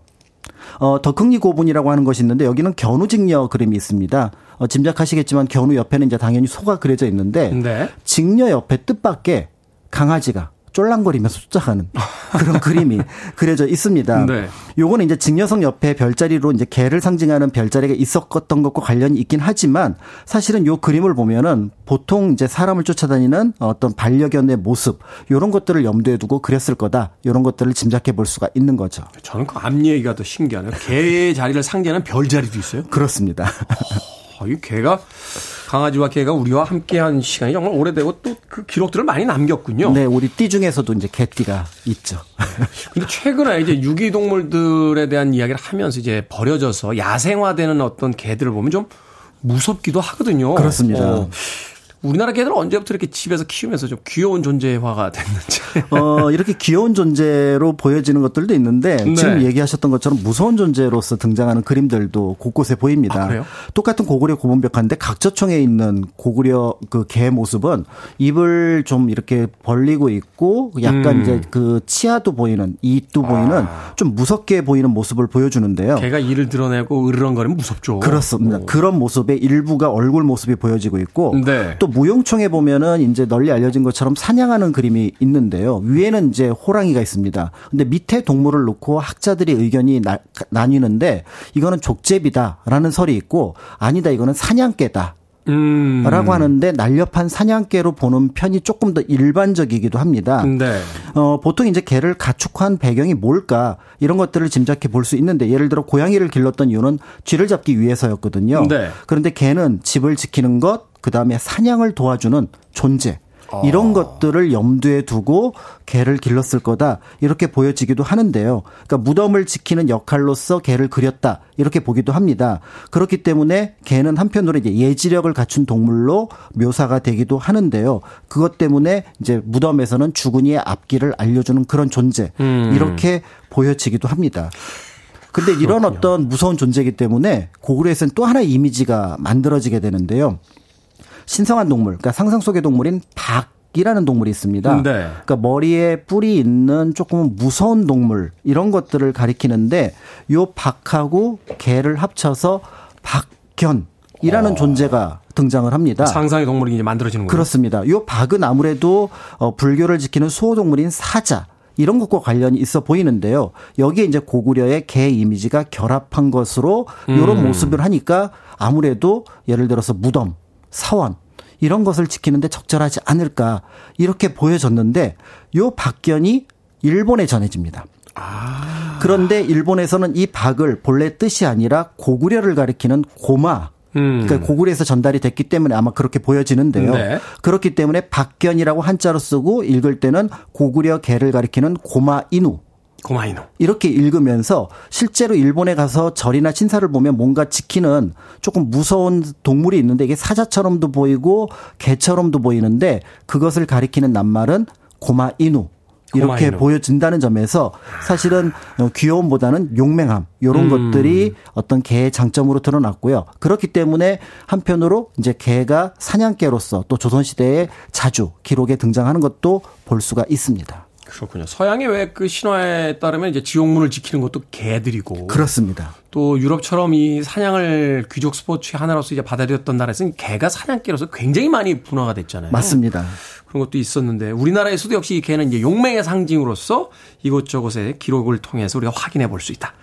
어, 덕흥리 고분이라고 하는 것이 있는데 여기는 견우직녀 그림이 있습니다. 어, 짐작하시겠지만 견우 옆에는 이제 당연히 소가 그려져 있는데 네. 직녀 옆에 뜻밖의 강아지가 쫄랑거리면서 쫓아가는 그런 그림이 그려져 있습니다. 네. 요거는 이제 직녀성 옆에 별자리로 이제 개를 상징하는 별자리가 있었던 것과 관련이 있긴 하지만 사실은 요 그림을 보면은 보통 이제 사람을 쫓아다니는 어떤 반려견의 모습 요런 것들을 염두에 두고 그렸을 거다. 요런 것들을 짐작해 볼 수가 있는 거죠. 저는 그 앞 얘기가 더 신기하네요. 개의 자리를 상징하는 별자리도 있어요. 그렇습니다. 아, 이 개가 강아지와 개가 우리와 함께한 시간이 정말 오래되고 또 그 기록들을 많이 남겼군요. 네, 우리 띠 중에서도 이제 개띠가 있죠. 근데 최근에 이제 유기동물들에 대한 이야기를 하면서 이제 버려져서 야생화되는 어떤 개들을 보면 좀 무섭기도 하거든요. 그렇습니다. 어, 우리나라 개들은 언제부터 이렇게 집에서 키우면서 좀 귀여운 존재화가 됐는지. 어, 이렇게 귀여운 존재로 보여지는 것들도 있는데 네. 지금 얘기하셨던 것처럼 무서운 존재로서 등장하는 그림들도 곳곳에 보입니다. 아, 그래요? 똑같은 고구려 고분벽화인데 각저청에 있는 고구려 그 개 모습은 입을 좀 이렇게 벌리고 있고 약간 음. 이제 그 치아도 보이는 입도 보이는 좀 무섭게 보이는 모습을 보여주는데요. 개가 이를 드러내고 으르렁거리면 무섭죠. 그렇습니다. 그런 모습의 일부가 얼굴 모습이 보여지고 있고 네. 또 무용총에 보면은 이제 널리 알려진 것처럼 사냥하는 그림이 있는데요. 위에는 이제 호랑이가 있습니다. 근데 밑에 동물을 놓고 학자들이 의견이 나, 나뉘는데 이거는 족제비다라는 설이 있고 아니다 이거는 사냥개다. 음. 라고 하는데 날렵한 사냥개로 보는 편이 조금 더 일반적이기도 합니다. 네. 어, 보통 이제 개를 가축한 배경이 뭘까 이런 것들을 짐작해 볼 수 있는데 예를 들어 고양이를 길렀던 이유는 쥐를 잡기 위해서였거든요. 네. 그런데 개는 집을 지키는 것, 그 다음에 사냥을 도와주는 존재. 이런 아. 것들을 염두에 두고 개를 길렀을 거다 이렇게 보여지기도 하는데요. 그러니까 무덤을 지키는 역할로서 개를 그렸다 이렇게 보기도 합니다. 그렇기 때문에 개는 한편으로 이제 예지력을 갖춘 동물로 묘사가 되기도 하는데요. 그것 때문에 이제 무덤에서는 죽은이의 앞길을 알려주는 그런 존재 음. 이렇게 보여지기도 합니다. 근데 이런 어떤 무서운 존재이기 때문에 고구려에서는 또 하나의 이미지가 만들어지게 되는데요. 신성한 동물, 그러니까 상상 속의 동물인 박이라는 동물이 있습니다. 네. 그러니까 머리에 뿔이 있는 조금 무서운 동물 이런 것들을 가리키는데 요 박하고 개를 합쳐서 박견이라는 존재가 등장을 합니다. 상상의 동물이 이제 만들어지는 거예요. 그렇습니다. 요 박은 아무래도 어, 불교를 지키는 수호 동물인 사자 이런 것과 관련이 있어 보이는데요. 여기에 이제 고구려의 개 이미지가 결합한 것으로 이런 음. 모습을 하니까 아무래도 예를 들어서 무덤, 사원 이런 것을 지키는데 적절하지 않을까 이렇게 보여졌는데 요 박견이 일본에 전해집니다. 그런데 일본에서는 이 박을 본래 뜻이 아니라 고구려를 가리키는 고마 음. 그러니까 고구려에서 전달이 됐기 때문에 아마 그렇게 보여지는데요. 네. 그렇기 때문에 박견이라고 한자로 쓰고 읽을 때는 고구려 개를 가리키는 고마이누 고마이노. 이렇게 읽으면서 실제로 일본에 가서 절이나 신사를 보면 뭔가 지키는 조금 무서운 동물이 있는데 이게 사자처럼도 보이고 개처럼도 보이는데 그것을 가리키는 낱말은 고마이누 이렇게 고마이누. 보여진다는 점에서 사실은 어, 귀여움보다는 용맹함 이런 음. 것들이 어떤 개의 장점으로 드러났고요. 그렇기 때문에 한편으로 이제 개가 사냥개로서 또 조선 시대에 자주 기록에 등장하는 것도 볼 수가 있습니다. 그렇군요. 서양의 왜 그 신화에 따르면 이제 지옥문을 지키는 것도 개들이고. 그렇습니다. 또 유럽처럼 이 사냥을 귀족 스포츠의 하나로서 이제 받아들였던 나라에서는 개가 사냥개로서 굉장히 많이 분화가 됐잖아요. 맞습니다. 그런 것도 있었는데 우리나라에서도 역시 이 개는 이제 용맹의 상징으로서 이곳저곳의 기록을 통해서 우리가 확인해 볼 수 있다.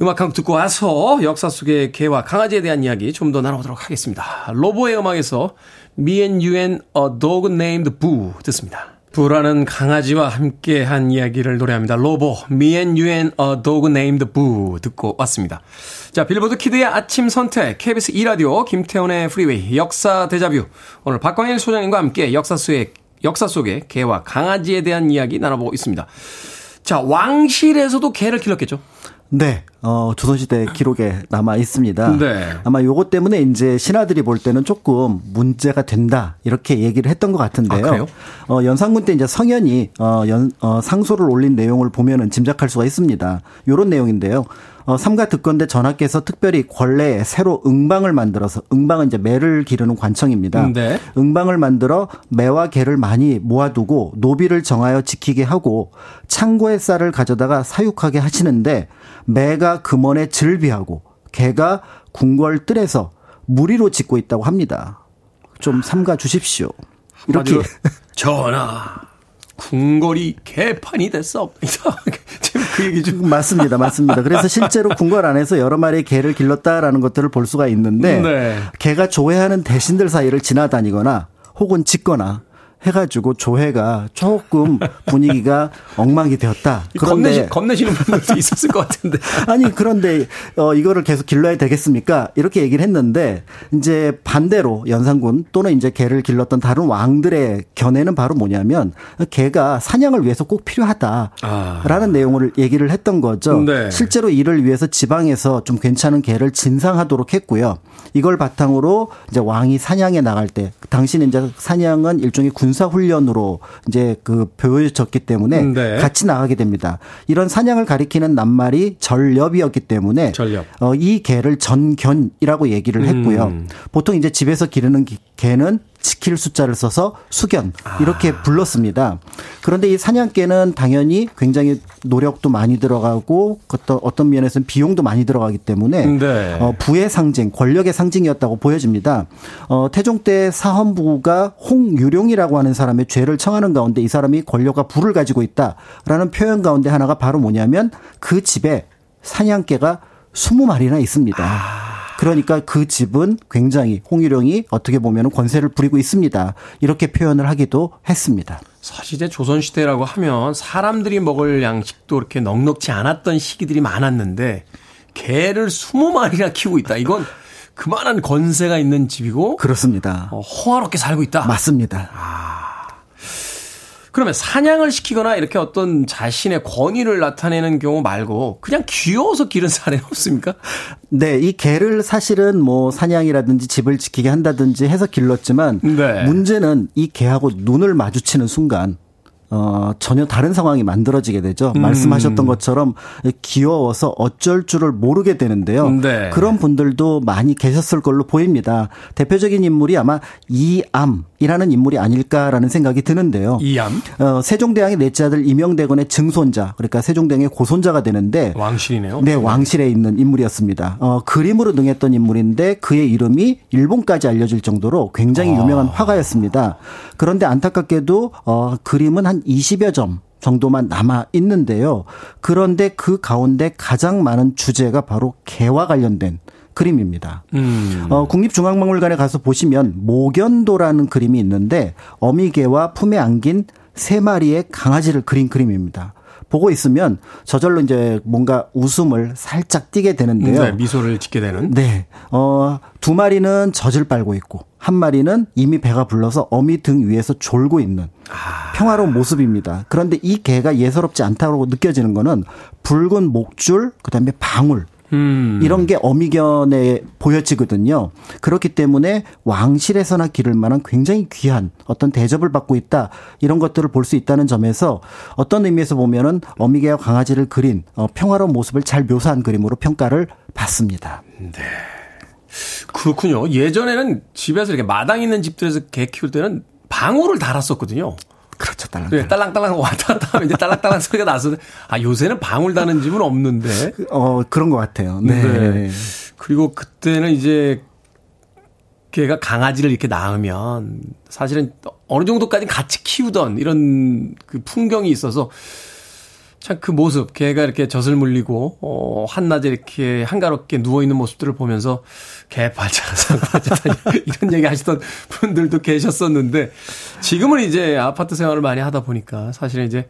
음악 한 곡 듣고 와서 역사 속의 개와 강아지에 대한 이야기 좀 더 나눠보도록 하겠습니다. 로보의 음악에서 Me and You and a Dog Named Boo 듣습니다. 부라는 강아지와 함께 한 이야기를 노래합니다. 로보, Me and You and a Dog Named Boo 듣고 왔습니다. 자, 빌보드 키드의 아침 선택, KBS 2라디오, 김태훈의 프리웨이, 역사 데자뷰. 오늘 박광일 소장님과 함께 역사 속의, 역사 속의 개와 강아지에 대한 이야기 나눠보고 있습니다. 자, 왕실에서도 개를 길렀겠죠? 네, 어, 조선시대 기록에 남아 있습니다. 네. 아마 요것 때문에 이제 신하들이 볼 때는 조금 문제가 된다, 이렇게 얘기를 했던 것 같은데요. 아, 그래요? 어, 연산군 때 이제 성현이, 어, 연, 어, 상소를 올린 내용을 보면은 짐작할 수가 있습니다. 요런 내용인데요. 어, 삼가 득건대 전하께서 특별히 권례에 새로 응방을 만들어서 응방은 이제 매를 기르는 관청입니다. 네. 응방을 만들어 매와 개를 많이 모아두고 노비를 정하여 지키게 하고 창고의 쌀을 가져다가 사육하게 하시는데 매가 금원에 즐비하고 개가 궁궐 뜰에서 무리로 짓고 있다고 합니다. 좀 삼가 주십시오. 이렇게 전하, 궁궐이 개판이 됐사옵니다. 지금 그 얘기 좀. 맞습니다, 맞습니다. 그래서 실제로 궁궐 안에서 여러 마리의 개를 길렀다라는 것들을 볼 수가 있는데 네. 개가 조회하는 대신들 사이를 지나다니거나 혹은 짖거나 해가지고 조회가 조금 분위기가 엉망이 되었다. 겁내시, 겁내시 는 분들도 있었을 것 같은데. 아니 그런데 어 이거를 계속 길러야 되겠습니까? 이렇게 얘기를 했는데 이제 반대로 연산군 또는 이제 개를 길렀던 다른 왕들의 견해는 바로 뭐냐면 개가 사냥을 위해서 꼭 필요하다라는 아. 내용을 얘기를 했던 거죠. 네. 실제로 이를 위해서 지방에서 좀 괜찮은 개를 진상하도록 했고요. 이걸 바탕으로 이제 왕이 사냥에 나갈 때 당시는 이제 사냥은 일종의 군사 훈련으로 이제 그 보여졌기 때문에 네. 같이 나가게 됩니다. 이런 사냥을 가리키는 낱말이 전렵이었기 때문에 전렵. 어, 이 개를 전견이라고 얘기를 했고요. 음. 보통 이제 집에서 기르는 기- 개는 지킬 숫자를 써서 수견 이렇게 아. 불렀습니다. 그런데 이 사냥개는 당연히 굉장히 노력도 많이 들어가고 어떤 어떤 면에서는 비용도 많이 들어가기 때문에 네. 어, 부의 상징, 권력의 상징이었다고 보여집니다. 어, 태종 때 사헌부가 홍유룡이라고 하는 사람의 죄를 청하는 가운데 이 사람이 권력과 부를 가지고 있다라는 표현 가운데 하나가 바로 뭐냐면 그 집에 사냥개가 20마리나 있습니다. 그러니까 그 집은 굉장히 홍유룡이 어떻게 보면 권세를 부리고 있습니다. 이렇게 표현을 하기도 했습니다. 사실 이제 조선시대라고 하면 사람들이 먹을 양식도 이렇게 넉넉지 않았던 시기들이 많았는데 개를 20마리나 키우고 있다. 이건 그만한 권세가 있는 집이고 그렇습니다. 어, 호화롭게 살고 있다. 맞습니다. 그러면 사냥을 시키거나 이렇게 어떤 자신의 권위를 나타내는 경우 말고 그냥 귀여워서 기른 사례는 없습니까? 네, 이 개를 사실은 뭐 사냥이라든지 집을 지키게 한다든지 해서 길렀지만 네. 문제는 이 개하고 눈을 마주치는 순간 어, 전혀 다른 상황이 만들어지게 되죠. 음. 말씀하셨던 것처럼 귀여워서 어쩔 줄을 모르게 되는데요. 네. 그런 분들도 많이 계셨을 걸로 보입니다. 대표적인 인물이 아마 이암이라는 인물이 아닐까라는 생각이 드는데요. 이암? 어, 세종대왕의 넷째 아들 이명대군의 증손자, 그러니까 세종대왕의 고손자가 되는데 왕실이네요. 네, 왕실에 있는 인물이었습니다. 어, 그림으로 능했던 인물인데 그의 이름이 일본까지 알려질 정도로 굉장히 유명한 화가였습니다. 그런데 안타깝게도 어, 그림은 한 20여 점 정도만 남아 있는데요. 그런데 그 가운데 가장 많은 주제가 바로 개와 관련된 그림입니다. 음. 어, 국립중앙박물관에 가서 보시면 모견도라는 그림이 있는데 어미개와 품에 안긴 세 마리의 강아지를 그린 그림입니다. 보고 있으면 저절로 이제 뭔가 웃음을 살짝 띠게 되는데요. 네, 미소를 짓게 되는. 네. 어, 두 마리는 젖을 빨고 있고, 한 마리는 이미 배가 불러서 어미 등 위에서 졸고 있는 평화로운 모습입니다. 그런데 이 개가 예사롭지 않다고 느껴지는 거는 붉은 목줄, 그 다음에 방울, 음. 이런 게 어미견에 보여지거든요. 그렇기 때문에 왕실에서나 기를 만한 굉장히 귀한 어떤 대접을 받고 있다. 이런 것들을 볼 수 있다는 점에서 어떤 의미에서 보면은 어미개와 강아지를 그린 어, 평화로운 모습을 잘 묘사한 그림으로 평가를 받습니다. 그렇군요. 예전에는 집에서 이렇게 마당 있는 집들에서 개 키울 때는 방울을 달았었거든요. 그렇죠. 딸랑. 네, 딸랑딸랑 왔다 갔다 하면 이제 딸랑딸랑 소리가 나서 아 요새는 방울 다는 집은 없는데. 어, 그런 것 같아요. 네. 네. 그리고 그때는 이제 걔가 강아지를 이렇게 낳으면 사실은 어느 정도까지 같이 키우던 이런 그 풍경이 있어서 참 그 모습, 개가 이렇게 젖을 물리고, 어, 한낮에 이렇게 한가롭게 누워있는 모습들을 보면서, 개 발자가 상관이다. 이런 얘기 하시던 분들도 계셨었는데, 지금은 이제 아파트 생활을 많이 하다 보니까, 사실은 이제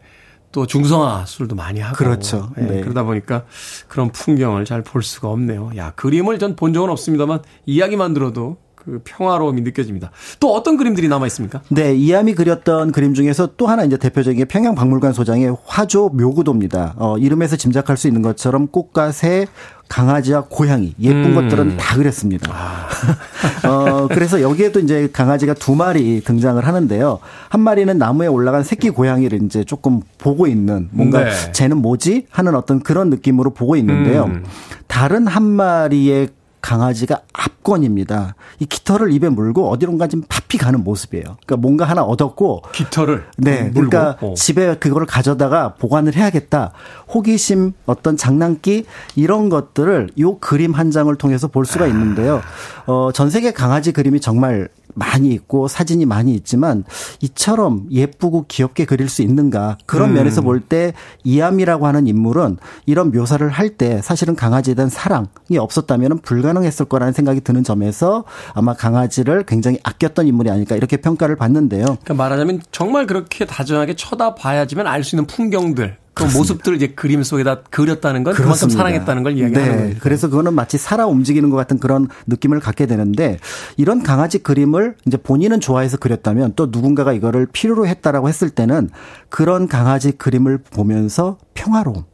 또 중성화 술도 많이 하고. 그렇죠. 예, 네. 그러다 보니까 그런 풍경을 잘 볼 수가 없네요. 야, 그림을 전 본 적은 없습니다만, 이야기만 들어도 그 평화로움이 느껴집니다. 또 어떤 그림들이 남아 있습니까? 네, 이암이 그렸던 그림 중에서 또 하나 이제 대표적인 게 평양 박물관 소장의 화조 묘구도입니다. 어, 이름에서 짐작할 수 있는 것처럼 꽃과 새, 강아지와 고양이 예쁜 음. 것들은 다 그랬습니다. 어, 그래서 여기에도 이제 강아지가 두 마리 등장을 하는데요. 한 마리는 나무에 올라간 새끼 고양이를 이제 조금 보고 있는 뭔가 네. 쟤는 뭐지 하는 어떤 그런 느낌으로 보고 있는데요. 음. 다른 한 마리의 강아지가 압권입니다. 이 깃털을 입에 물고 어디론가 지금 파피 가는 모습이에요. 그러니까 뭔가 하나 얻었고 깃털을 네, 물고. 그러니까 어. 집에 그거를 가져다가 보관을 해야겠다. 호기심, 어떤 장난기 이런 것들을 요 그림 한 장을 통해서 볼 수가 있는데요. 어, 전 세계 강아지 그림이 정말 많이 있고 사진이 많이 있지만 이처럼 예쁘고 귀엽게 그릴 수 있는가 그런 음. 면에서 볼 때 이암이라고 하는 인물은 이런 묘사를 할 때 사실은 강아지에 대한 사랑이 없었다면 불가능했을 거라는 생각이 드는 점에서 아마 강아지를 굉장히 아꼈던 인물이 아닐까 이렇게 평가를 받는데요. 그러니까 말하자면 정말 그렇게 다정하게 쳐다봐야지만 알 수 있는 풍경들, 그 모습들을 이제 그림 속에다 그렸다는 건 그만큼 그렇습니다. 사랑했다는 걸 이야기하는 네, 거죠. 그래서 그거는 마치 살아 움직이는 것 같은 그런 느낌을 갖게 되는데 이런 강아지 그림을 이제 본인은 좋아해서 그렸다면 또 누군가가 이거를 필요로 했다라고 했을 때는 그런 강아지 그림을 보면서 평화로움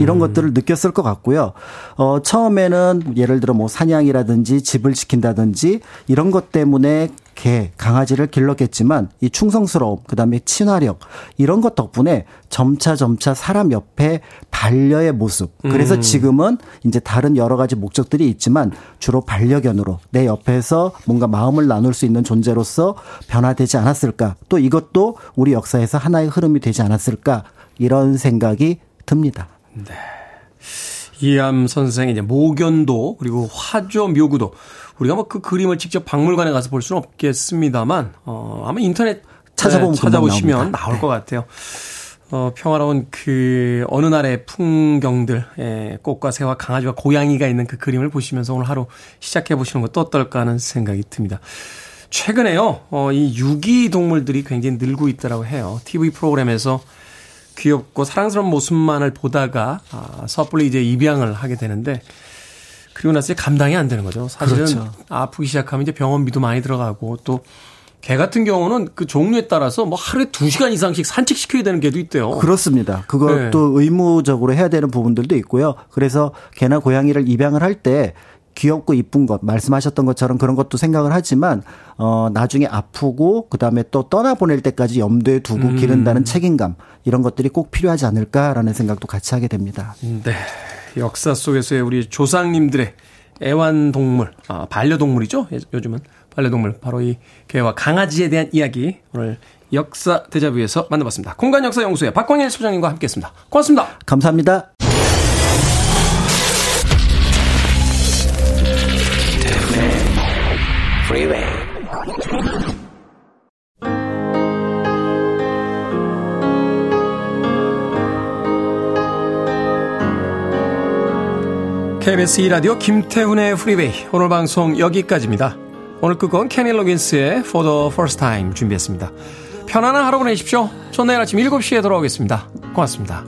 이런 것들을 느꼈을 것 같고요. 어, 처음에는 예를 들어 뭐 사냥이라든지 집을 지킨다든지 이런 것 때문에 개, 강아지를 길렀겠지만 이 충성스러움, 그 다음에 친화력 이런 것 덕분에 점차 점차 사람 옆에 반려의 모습. 그래서 지금은 이제 다른 여러 가지 목적들이 있지만 주로 반려견으로 내 옆에서 뭔가 마음을 나눌 수 있는 존재로서 변화되지 않았을까. 또 이것도 우리 역사에서 하나의 흐름이 되지 않았을까. 이런 생각이 듭니다. 이암 선생의 이제 모견도 그리고 화조 묘구도 우리가 뭐 그 그림을 직접 박물관에 가서 볼 수는 없겠습니다만 어 아마 인터넷 찾아보면 네, 찾아보시면. 나올 것 같아요. 어 평화로운 그 어느 날의 풍경들, 예, 꽃과 새와 강아지와 고양이가 있는 그 그림을 보시면서 오늘 하루 시작해 보시는 것도 어떨까 하는 생각이 듭니다. 최근에요, 어, 이 유기 동물들이 굉장히 늘고 있다라고 해요. TV 프로그램에서 귀엽고 사랑스러운 모습만을 보다가 아, 섣불리 이제 입양을 하게 되는데 그리고 나서 이제 감당이 안 되는 거죠. 사실은 그렇죠. 아프기 시작하면 이제 병원비도 많이 들어가고 또 개 같은 경우는 그 종류에 따라서 뭐 하루에 두 시간 이상씩 산책시켜야 되는 개도 있대요. 그렇습니다. 그것도 의무적으로 해야 되는 부분들도 있고요. 그래서 개나 고양이를 입양을 할때 귀엽고 이쁜 것 말씀하셨던 것처럼 그런 것도 생각을 하지만 어 나중에 아프고 그다음에 또 떠나 보낼 때까지 염두에 두고 음. 기른다는 책임감 이런 것들이 꼭 필요하지 않을까라는 생각도 같이 하게 됩니다. 네. 역사 속에서의 우리 조상님들의 애완동물, 아, 반려동물이죠. 예- 요즘은 반려동물. 바로 이 개와 강아지에 대한 이야기 오늘 역사 대자뷰에서 만나봤습니다. 공간 역사 연구소의 박광일 소장님과 함께했습니다. 고맙습니다. 감사합니다. KBS 2라디오 김태훈의 프리웨이 오늘 방송 여기까지입니다. 오늘 끝곡은 케니 로긴스의 For the First Time 준비했습니다. 편안한 하루 보내십시오. 전 내일 아침 7시에 돌아오겠습니다. 고맙습니다.